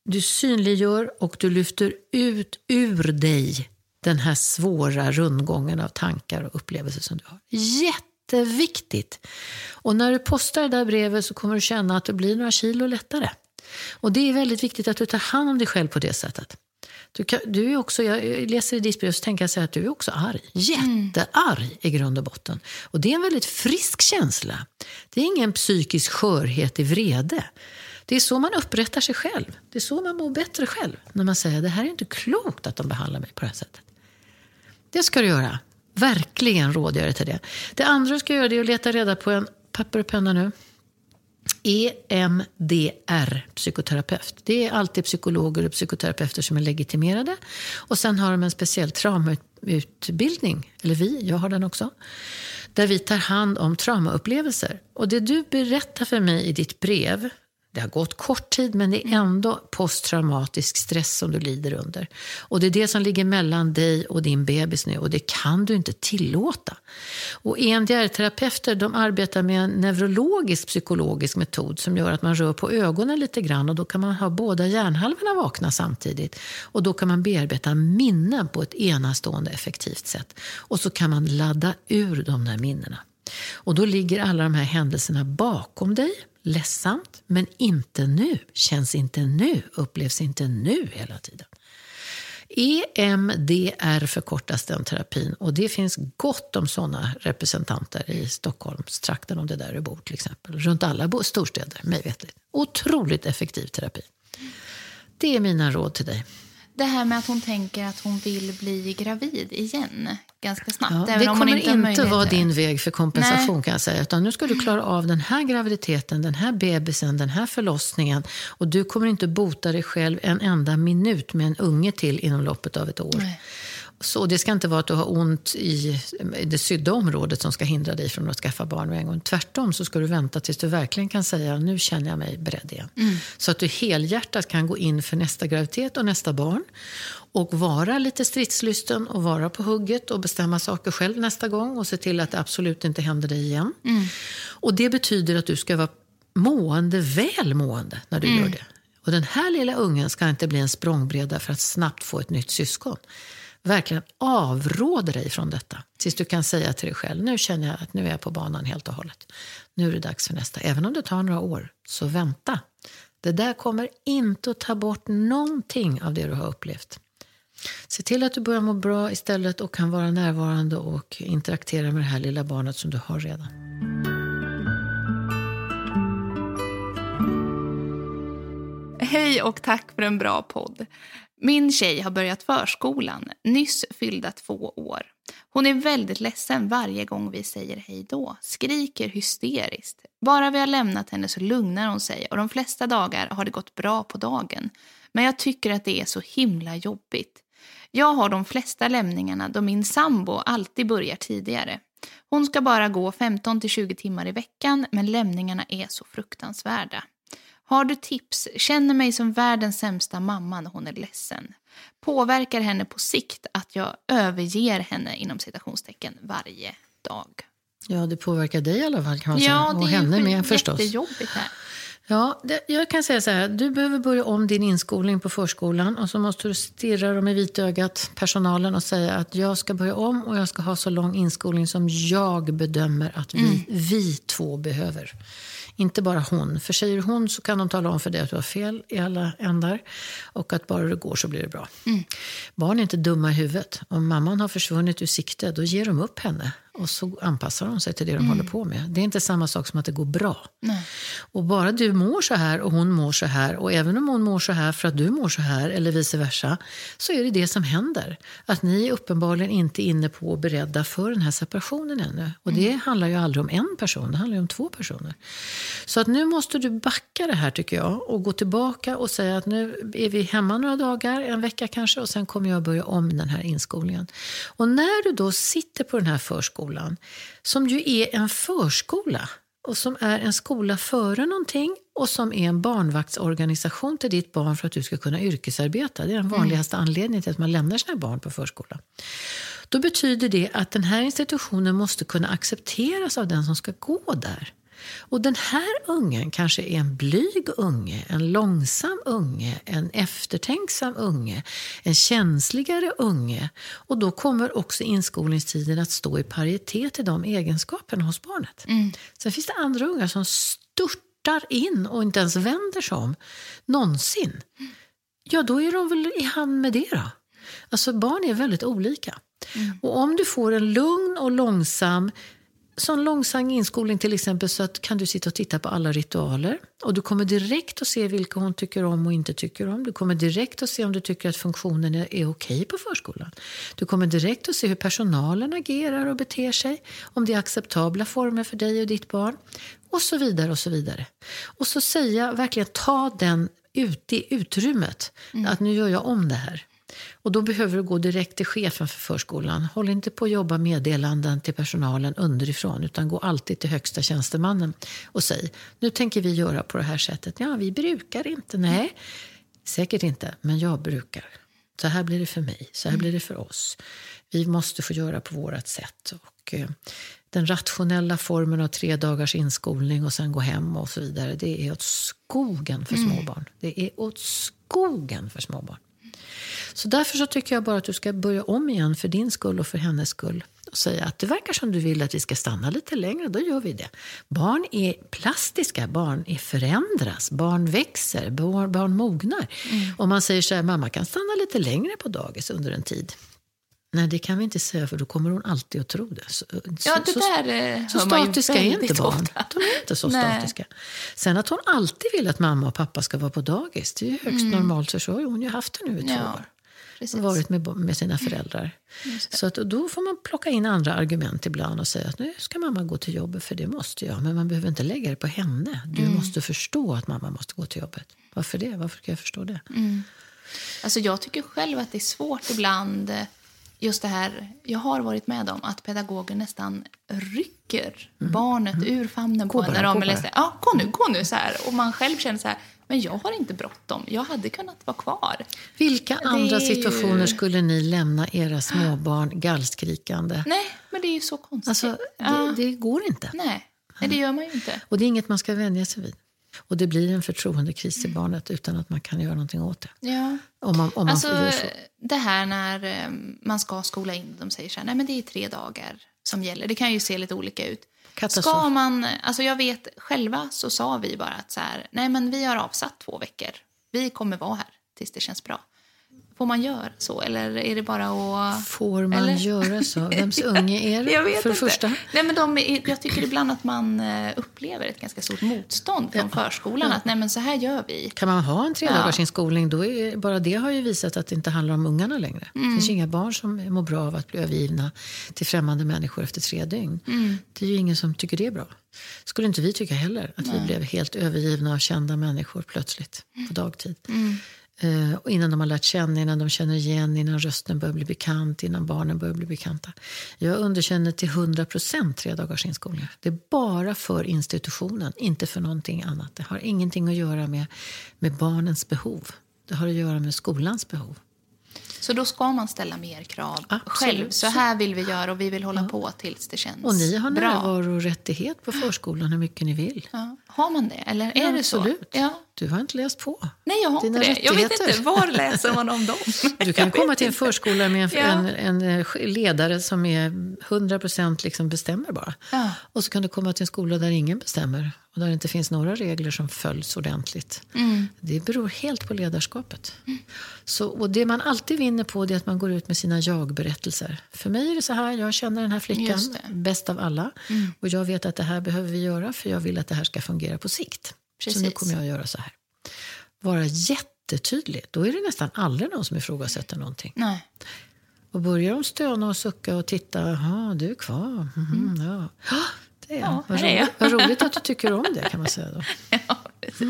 du synliggör och du lyfter ut ur dig den här svåra rundgången av tankar och upplevelser som du har. Jätteviktigt! Och när du postar det där brevet så kommer du känna att du blir några kilo lättare. Och det är väldigt viktigt att du tar hand om dig själv på det sättet. Du, kan, du är också, jag läser i ditt brev så tänker jag säga att du är också arg. Jättearg i grund och botten. Och det är en väldigt frisk känsla. Det är ingen psykisk skörhet i vrede. Det är så man upprättar sig själv. Det är så man mår bättre själv. När man säger det här är inte klokt att de behandlar mig på det här sättet. Det ska du göra. Verkligen råder jag dig till det. Det andra du ska göra är att leta reda på en papper och penna nu. EMDR, psykoterapeut. Det är alltid psykologer och psykoterapeuter som är legitimerade. Och sen har de en speciell traumautbildning, eller vi, jag har den också. Där vi tar hand om traumaupplevelser. Och det du berättar för mig i ditt brev, det har gått kort tid men det är ändå posttraumatisk stress som du lider under. Och det är det som ligger mellan dig och din bebis nu och det kan du inte tillåta. Och EMDR-terapeuter de arbetar med en neurologisk psykologisk metod som gör att man rör på ögonen lite grann och då kan man ha båda hjärnhalvorna vakna samtidigt. Och då kan man bearbeta minnen på ett enastående effektivt sätt. Och så kan man ladda ur de där minnena. Och då ligger alla de här händelserna bakom dig ledsamt, men inte nu, känns inte nu, upplevs inte nu hela tiden. EMDR förkortas den terapin och det finns gott om sådana representanter i Stockholmstrakten om det där du bor till exempel. Runt alla storstäder, mig vetligt. Otroligt effektiv terapi. Det är mina råd till dig. Det här med att hon tänker att hon vill bli gravid igen ganska snabbt. Ja, det om kommer inte, inte vara din väg för kompensation Nej. kan jag säga. Utan nu ska du klara av den här graviditeten, den här bebisen, den här förlossningen. Och du kommer inte bota dig själv en enda minut med en unge till inom loppet av ett år. Nej. Så det ska inte vara att du har ont i det sydda området som ska hindra dig från att skaffa barn med en gång. Tvärtom så ska du vänta tills du verkligen kan säga nu känner jag mig beredd igen. Mm. Så att du helhjärtat kan gå in för nästa graviditet och nästa barn. Och vara lite stridslysten och vara på hugget och bestämma saker själv nästa gång och se till att det absolut inte händer dig igen. Mm. Och det betyder att du ska vara mående, välmående när du mm. gör det. Och den här lilla ungen ska inte bli en språngbräda för att snabbt få ett nytt syskon verkligen avråder dig från detta. Tills du kan säga till dig själv, nu känner jag att nu är jag på banan helt och hållet. Nu är det dags för nästa. Även om det tar några år, så vänta. Det där kommer inte att ta bort någonting av det du har upplevt. Se till att du börjar må bra istället och kan vara närvarande och interagera med det här lilla barnet som du har redan. Hej och tack för en bra podd. Min tjej har börjat förskolan, nyss fyllda två år. Hon är väldigt ledsen varje gång vi säger hej då, skriker hysteriskt. Bara vi har lämnat henne så lugnar hon sig och de flesta dagar har det gått bra på dagen. Men jag tycker att det är så himla jobbigt. Jag har de flesta lämningarna då min sambo alltid börjar tidigare. Hon ska bara gå 15-20 timmar i veckan men lämningarna är så fruktansvärda. Har du tips? Känner mig som världens sämsta mamma när hon är ledsen. Påverkar henne på sikt att jag överger henne inom citationstecken varje dag. Ja, det påverkar dig i alla fall kan man säga. Ja, det och henne med förstås. jättejobbigt här. Ja, det, jag kan säga så här. Du behöver börja om din inskolning på förskolan och så måste du stirra dem i vitögat, personalen, och säga att jag ska börja om och jag ska ha så lång inskolning som jag bedömer att vi, mm. vi två behöver. Inte bara hon. För säger hon så kan de tala om för dig att du har fel i alla ändar. Och att bara det går så blir det bra. Mm. Barn är inte dumma i huvudet. Om mamman har försvunnit ur sikte, då ger de upp henne. Och så anpassar de sig till det de mm. håller på med. Det är inte samma sak som att det går bra. Nej. Och bara du mår så här och hon mår så här och även om hon mår så här för att du mår så här eller vice versa så är det det som händer. Att ni är uppenbarligen inte inne på och beredda för den här separationen ännu. Och det mm. handlar ju aldrig om en person, det handlar ju om två personer. Så att nu måste du backa det här tycker jag och gå tillbaka och säga att nu är vi hemma några dagar, en vecka kanske och sen kommer jag börja om den här inskolningen. Och när du då sitter på den här förskolan förskolan, som ju är en förskola och som är en skola före någonting och som är en barnvaktsorganisation till ditt barn för att du ska kunna yrkesarbeta. Det är den vanligaste mm. anledningen till att man lämnar sina barn på förskola. Då betyder det att den här institutionen måste kunna accepteras av den som ska gå där. Och den här ungen kanske är en blyg unge, en långsam unge, en eftertänksam unge, en känsligare unge. Och då kommer också inskolningstiden att stå i paritet till de egenskaperna hos barnet. Mm. Sen finns det andra ungar som störtar in och inte ens vänder sig om, någonsin. Ja, då är de väl i hand med det då. Alltså barn är väldigt olika. Och om du får en lugn och långsam sån långsam inskolning till exempel så att kan du sitta och titta på alla ritualer och du kommer direkt att se vilka hon tycker om och inte tycker om. Du kommer direkt att se om du tycker att funktionen är, är okej på förskolan. Du kommer direkt att se hur personalen agerar och beter sig, om det är acceptabla former för dig och ditt barn och så vidare och så vidare. Och så säga, verkligen ta den ut i utrymmet, att nu gör jag om det här. Och då behöver du gå direkt till chefen för förskolan. Håll inte på att jobba meddelanden till personalen underifrån utan gå alltid till högsta tjänstemannen och säg nu tänker vi göra på det här sättet. Ja, vi brukar inte. Nej, säkert inte, men jag brukar. Så här blir det för mig, så här blir det för oss. Vi måste få göra på vårt sätt. Och, eh, den rationella formen av tre dagars inskolning och sen gå hem och så vidare, det är åt skogen för småbarn. Det är åt skogen för småbarn. Så därför så tycker jag bara att du ska börja om igen för din skull och för hennes skull. Och säga att det verkar som du vill att vi ska stanna lite längre, då gör vi det. Barn är plastiska, barn är förändras, barn växer, barn, barn mognar. Om man säger så här, mamma kan stanna lite längre på dagis under en tid. Nej, det kan vi inte säga för då kommer hon alltid att tro det. Så, Ja, det så, där eh, så ju statiska är inte barn. ofta. De är inte så Nej. statiska. Sen att hon alltid vill att mamma och pappa ska vara på dagis, det är högst normalt. För så har hon ju haft det nu i två Mm. Ja, år. precis. Varit med, med sina föräldrar. Så att, då får man plocka in andra argument ibland och säga att nu ska mamma gå till jobbet för det måste jag. Men man behöver inte lägga det på henne. Du Mm. måste förstå att mamma måste gå till jobbet. Varför det? Varför ska jag förstå det? Mm. Alltså jag tycker själv att det är svårt ibland, eh, just det här, jag har varit med om att pedagoger nästan rycker barnet ur famnen Mm. På en när de säger, ja gå nu, gå nu så här. Och man själv känner så här, men jag har inte bråttom, jag hade kunnat vara kvar. Vilka är andra ju- situationer skulle ni lämna era småbarn gallskrikande? Nej, men det är ju så konstigt. Alltså, ja, det, det går inte. nej. nej, det gör man ju inte. Och det är inget man ska vänja sig vid. Och det blir en förtroendekris i barnet utan att man kan göra någonting åt det. Ja. Om man, om man Alltså, gör så. det här när eh, man ska skola in, de säger så här, nej men det är tre dagar som gäller. Det kan ju se lite olika ut. Katastrof. Ska man, alltså jag vet, själva så sa vi bara att så här, nej men vi har avsatt två veckor. Vi kommer vara här tills det känns bra. Får man göra så eller är det bara att... Får man Eller? göra så? Vems unge är det? Jag vet för inte. första? Nej, men de, är- jag tycker ibland att man eh, upplever ett ganska stort motstånd från förskolan. Att nej men så här gör vi. Kan man ha en tredagarsinskolning, då är, bara det har ju visat att det inte handlar om ungarna längre. Det finns ju inga barn som mår bra av att bli övergivna till främmande människor efter tre dygn. Det är ju ingen som tycker det är bra. skulle inte vi tycka heller, att vi blev helt övergivna av kända människor plötsligt på dagtid. Eh, innan de har lärt känna, innan de känner igen, innan rösten börjar bli bekant, innan barnen börjar bli bekanta. Jag underkänner till 100 procent tre dagars inskolningar. Det är bara för institutionen, inte för någonting annat. Det har ingenting att göra med, med barnens behov. Det har att göra med skolans behov. Så då ska man ställa mer krav Absolut. själv. Så här vill vi göra och vi vill hålla på tills det känns Och ni har bra. närvaro och rättighet på förskolan hur mycket ni vill. Ja. Har man det? Eller är Ja, det absolut. så? Ja. Du har inte läst på. Nej, jag har Dina inte det. Jag vet inte. Var läser man om dem? Du kan komma till en förskola med en, Ja. en, en eh, ledare som är 100% liksom bestämmer bara. Ja. Och så kan du komma till en skola där ingen bestämmer och där det inte finns några regler som följs ordentligt. Mm. Det beror helt på ledarskapet. Så, och det man alltid vinner på är att man går ut med sina jag-berättelser. För mig är det så här, jag känner den här flickan. Mm. bäst av alla. Och jag vet att det här behöver vi göra för jag vill att det här ska fungera på sikt. Så nu Precis. kommer jag att göra så här. Vara jättetydlig. Då är det nästan aldrig någon som ifrågasätter någonting. Nej. Och börjar de stöna och sucka och titta, jaha, du är kvar. Mhm, ja. Ja, det är. Ja, vad, roligt, vad roligt att du tycker om det kan man säga då. Ja, precis.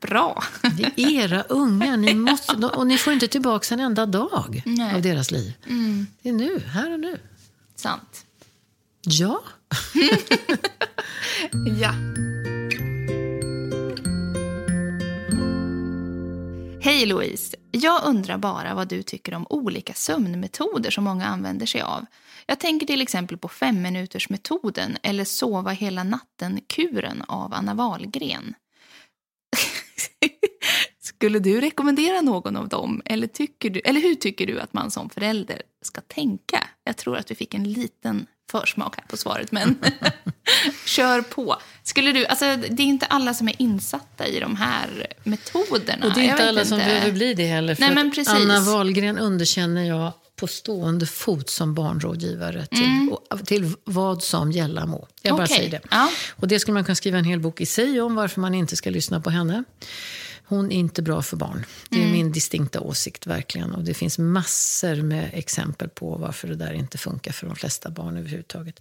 Bra. Det är era unga, ni måste, och ni får inte tillbaka en enda dag Nej. Mm. av deras liv. Det är nu, här och nu. Sant. Ja. Ja. Hej Louise! Jag undrar bara vad du tycker om olika sömnmetoder som många använder sig av. Jag tänker till exempel på femminutersmetoden eller sova hela natten-kuren av Anna Wahlgren. Skulle du rekommendera någon av dem? Eller, tycker du, eller hur tycker du att man som förälder ska tänka? Jag tror att vi fick en liten försmak här på svaret, men kör på. Skulle du, alltså, det är inte alla som är insatta i de här metoderna. Och det är inte alla som behöver bli det heller. För Nej, men precis. Anna Wahlgren underkänner jag på stående fot som barnrådgivare till, och, till vad som gälla må. Jag bara Mm. Okej, säger det. ja. Och det skulle man kunna skriva en hel bok i sig om varför man inte ska lyssna på henne. Hon är inte bra för barn. Det är Mm. min distinkta åsikt verkligen. Och det finns massor med exempel på varför det där inte funkar för de flesta barn överhuvudtaget.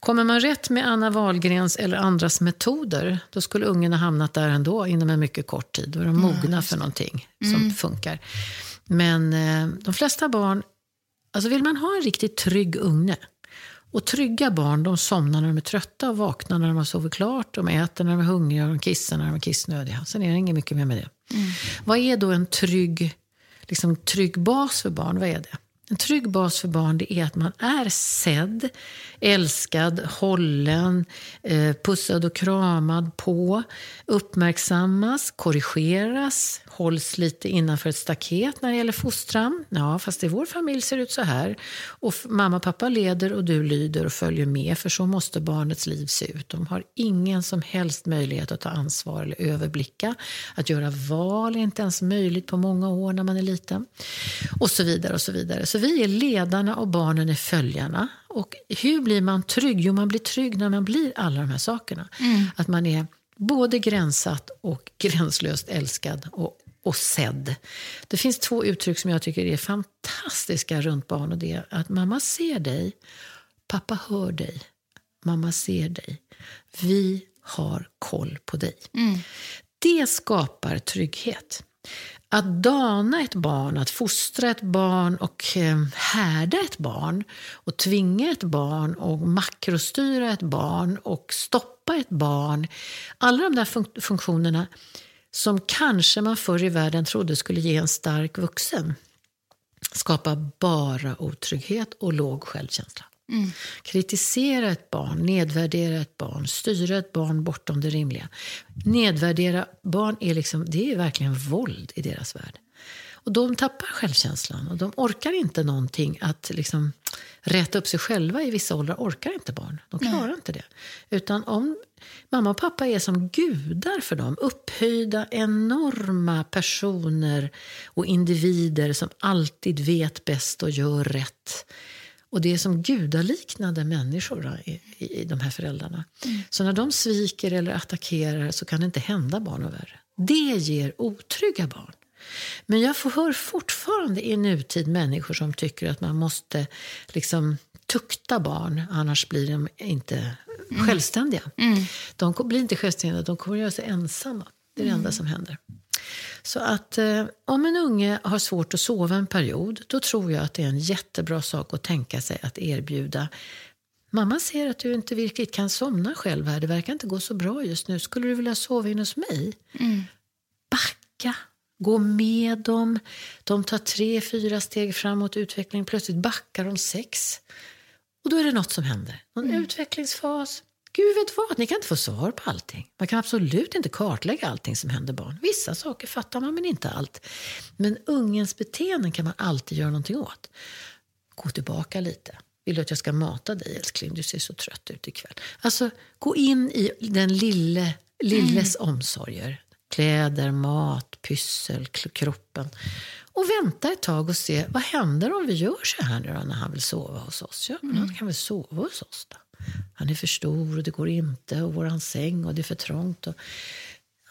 Kommer man rätt med Anna Wahlgrens eller andras metoder, då skulle ungen ha hamnat där ändå inom en mycket kort tid. Då är de mogna för någonting som funkar. Men eh, de flesta barn, alltså vill man ha en riktigt trygg unge, och trygga barn de somnar när de är trötta och vaknar när de har sovit klart. De äter när de är hungriga och de kissar när de är kissnödiga. Sen är det inget mycket mer med det. Vad är då en trygg, liksom, trygg bas för barn? Vad är det? En trygg bas för barn det är att man är sedd, älskad, hållen, eh, pussad och kramad på, uppmärksammas, korrigeras, hålls lite innanför ett staket när det gäller fostran. Ja, fast i vår familj ser det ut så här. Och mamma och pappa leder och du lyder och följer med, för så måste barnets liv se ut. De har ingen som helst möjlighet att ta ansvar eller överblicka. Att göra val är inte ens möjligt på många år när man är liten. Och så vidare och så vidare. Så vi är ledarna och barnen är följarna. Och hur blir man trygg? Jo, man blir trygg när man blir alla de här sakerna. Att man är både gränssatt och gränslöst älskad och, och sedd. Det finns två uttryck som jag tycker är fantastiska runt barn. Och det är att mamma ser dig, pappa hör dig, mamma ser dig. Vi har koll på dig. Det skapar trygghet. Att dana ett barn, att fostra ett barn och eh, härda ett barn och tvinga ett barn och makrostyra ett barn och stoppa ett barn. Alla de där fun- funktionerna som kanske man förr i världen trodde skulle ge en stark vuxen skapar bara otrygghet och låg självkänsla. Kritisera ett barn, nedvärdera ett barn, styra ett barn bortom det rimliga. Nedvärdera barn är, liksom, det är verkligen våld i deras värld. Och de tappar självkänslan och de orkar inte någonting att liksom rätta upp sig själva i vissa åldrar. orkar inte barn. De klarar inte det. Utan om mamma och pappa är som gudar för dem, upphöjda enorma personer och individer som alltid vet bäst och gör rätt. Och det är som gudaliknande människor i, i, i de här föräldrarna. Så när de sviker eller attackerar så kan det inte hända barn och värre. Det ger otrygga barn. Men jag får- hör fortfarande i nutid människor som tycker att man måste liksom tukta barn, annars blir de inte självständiga. De kom- blir inte självständiga, de kommer att göra sig ensamma. Det är det enda som händer. Så att eh, om en unge har svårt att sova en period, då tror jag att det är en jättebra sak att tänka sig att erbjuda Mamma ser att du inte riktigt kan somna själv här. Det verkar inte gå så bra just nu. Skulle du vilja sova in hos mig? Backa. Gå med dem. De tar tre, fyra steg framåt i utvecklingen. Plötsligt backar de sex. Och då är det något som händer. Någon utvecklingsfas. Gud vet vad, ni kan inte få svar på allting. Man kan absolut inte kartlägga allting som händer barn. Vissa saker fattar man, men inte allt. Men ungens beteenden kan man alltid göra någonting åt. Gå tillbaka lite. Vill du att jag ska mata dig älskling? Du ser så trött ut ikväll. Alltså, gå in i den lille, lilles omsorger. Kläder, mat, pyssel, kroppen. Och vänta ett tag och se vad händer om vi gör så här nu då, när han vill sova hos oss. Ja, men han kan väl sova hos oss då. Han är för stor och det går inte och våran säng och det är för trångt. Och...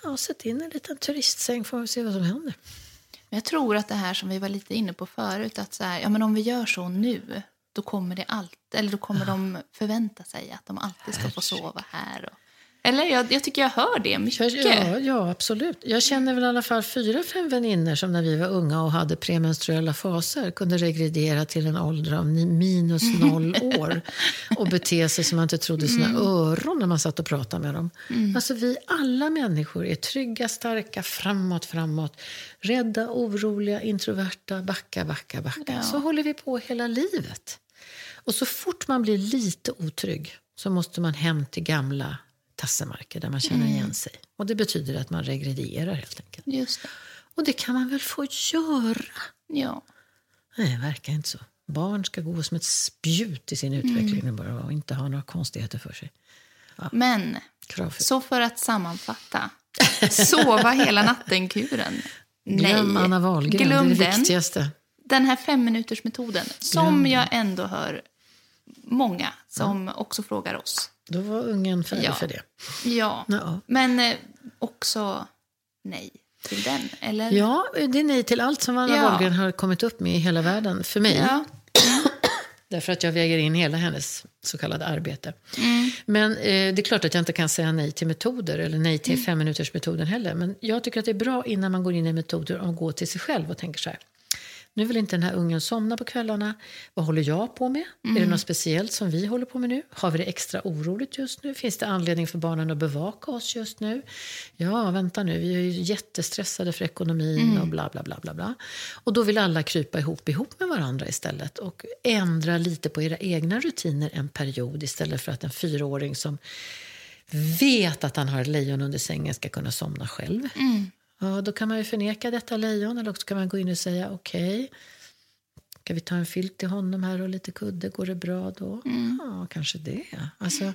Ja, sätt in en liten turistsäng får vi se vad som händer. Men Jag tror att det här som vi var lite inne på förut, att så här, ja, men om vi gör så nu, då kommer det allt, eller då kommer de förvänta sig att de alltid ska få sova här. Och, eller jag, jag tycker jag hör det mycket. Ja, ja, absolut. Jag känner väl i alla fall fyra, fem vänner som när vi var unga och hade premenstruella faser kunde regredera till en ålder av minus noll år och bete sig som man inte trodde sina öron när man satt och pratade med dem. Alltså vi alla människor är trygga, starka, framåt, framåt. Rädda, oroliga, introverta, backa, backa, backa. Så håller vi på hela livet. Och så fort man blir lite otrygg så måste man hem till gamla tassemarker där man känner igen sig. Och det betyder att man regredierar helt enkelt. Just det. Och det kan man väl få göra? Ja. Nej, det verkar inte så. Barn ska gå som ett spjut i sin utveckling Mm. bara och inte ha några konstigheter för sig. Men, Kravfyllt. så för att sammanfatta. Sova hela natten-kuren. Glöm Anna Wahlgren, Glöm det är det den. viktigaste. Den här femminutersmetoden, som Glöm jag ändå hör många som också frågar oss. Då var ungen färdig Ja. för det. Ja, Ja. men eh, också nej till den, eller? Ja, det är nej till allt som Anna Ja. Wahlgren har kommit upp med i hela världen. För mig. Ja. Därför att jag väger in hela hennes så kallade arbete. Mm. Men eh, det är klart att jag inte kan säga nej till metoder eller nej till Mm. femminutersmetoden heller. Men jag tycker att det är bra innan man går in i metoder att gå till sig själv och tänker så här. Nu vill inte den här ungen somna på kvällarna. Vad håller jag på med? Är det något speciellt som vi håller på med nu? Har vi det extra oroligt just nu? Finns det anledning för barnen att bevaka oss just nu? Ja, vänta nu, vi är ju jättestressade för ekonomin och bla bla bla bla bla. Och då vill alla krypa ihop, ihop med varandra istället och ändra lite på era egna rutiner en period istället för att en fyraåring som vet att han har ett lejon under sängen ska kunna somna själv. Ja, då kan man ju förneka detta lejon eller också kan man gå in och säga okej, ska vi ta en filt till honom här och lite kudde, går det bra då? Ja, kanske det. Alltså,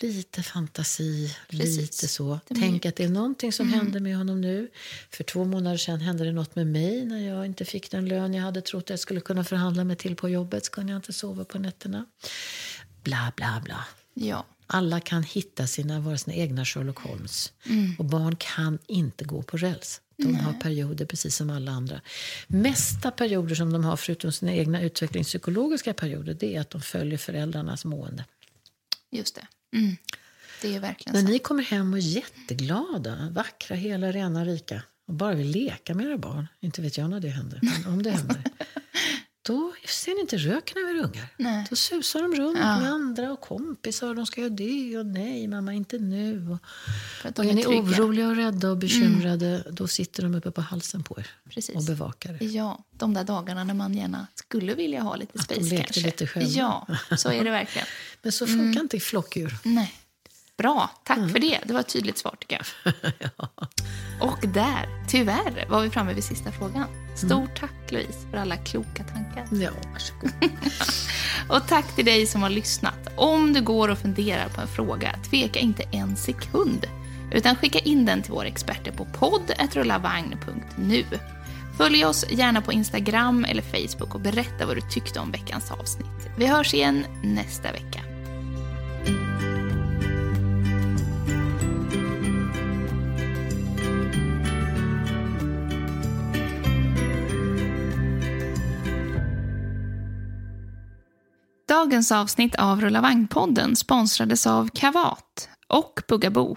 lite fantasi, Precis. lite så. Tänk att det är någonting som händer med honom nu. För två månader sedan hände det något med mig när jag inte fick den lön jag hade trott jag skulle kunna förhandla mig till på jobbet. Så kunde jag inte sova på nätterna. Bla, bla, bla. ja. Alla kan hitta sina, vara sina egna Sherlock Holmes. Och barn kan inte gå på räls. De har perioder precis som alla andra. Mesta perioder som de har, förutom sina egna utvecklingspsykologiska perioder, det är att de följer föräldrarnas mående. Just det. Mm. Det är verkligen När så. ni kommer hem och är jätteglada, vackra, hela, rena, rika och bara vill leka med era barn, inte vet jag när det händer, men om det händer, då ser ni inte röken av era ungar. Nej. Då susar de runt Ja. med andra och kompisar och de ska göra det och nej, mamma, inte nu. Och, de är ni trygga. oroliga och rädda och bekymrade, då sitter de uppe på halsen på er Precis. och bevakar er. Ja, de där dagarna när man gärna skulle vilja ha lite Att de space lekte kanske. lite själva. Ja, så är det verkligen. Men så funkar inte flockdjur. Nej. Bra, tack Mm. för det. Det var ett tydligt svar tycker jag. Och där, tyvärr, var vi framme vid sista frågan. Stort Mm. tack Louise för alla kloka tankar. Ja, varsågod. Och tack till dig som har lyssnat. Om du går och funderar på en fråga, tveka inte en sekund. Utan skicka in den till våra experter på podd.rullavagn.nu. Följ oss gärna på Instagram eller Facebook och berätta vad du tyckte om veckans avsnitt. Vi hörs igen nästa vecka. Dagens avsnitt av Rulla Vagn-podden sponsrades av Kavat och Bugaboo.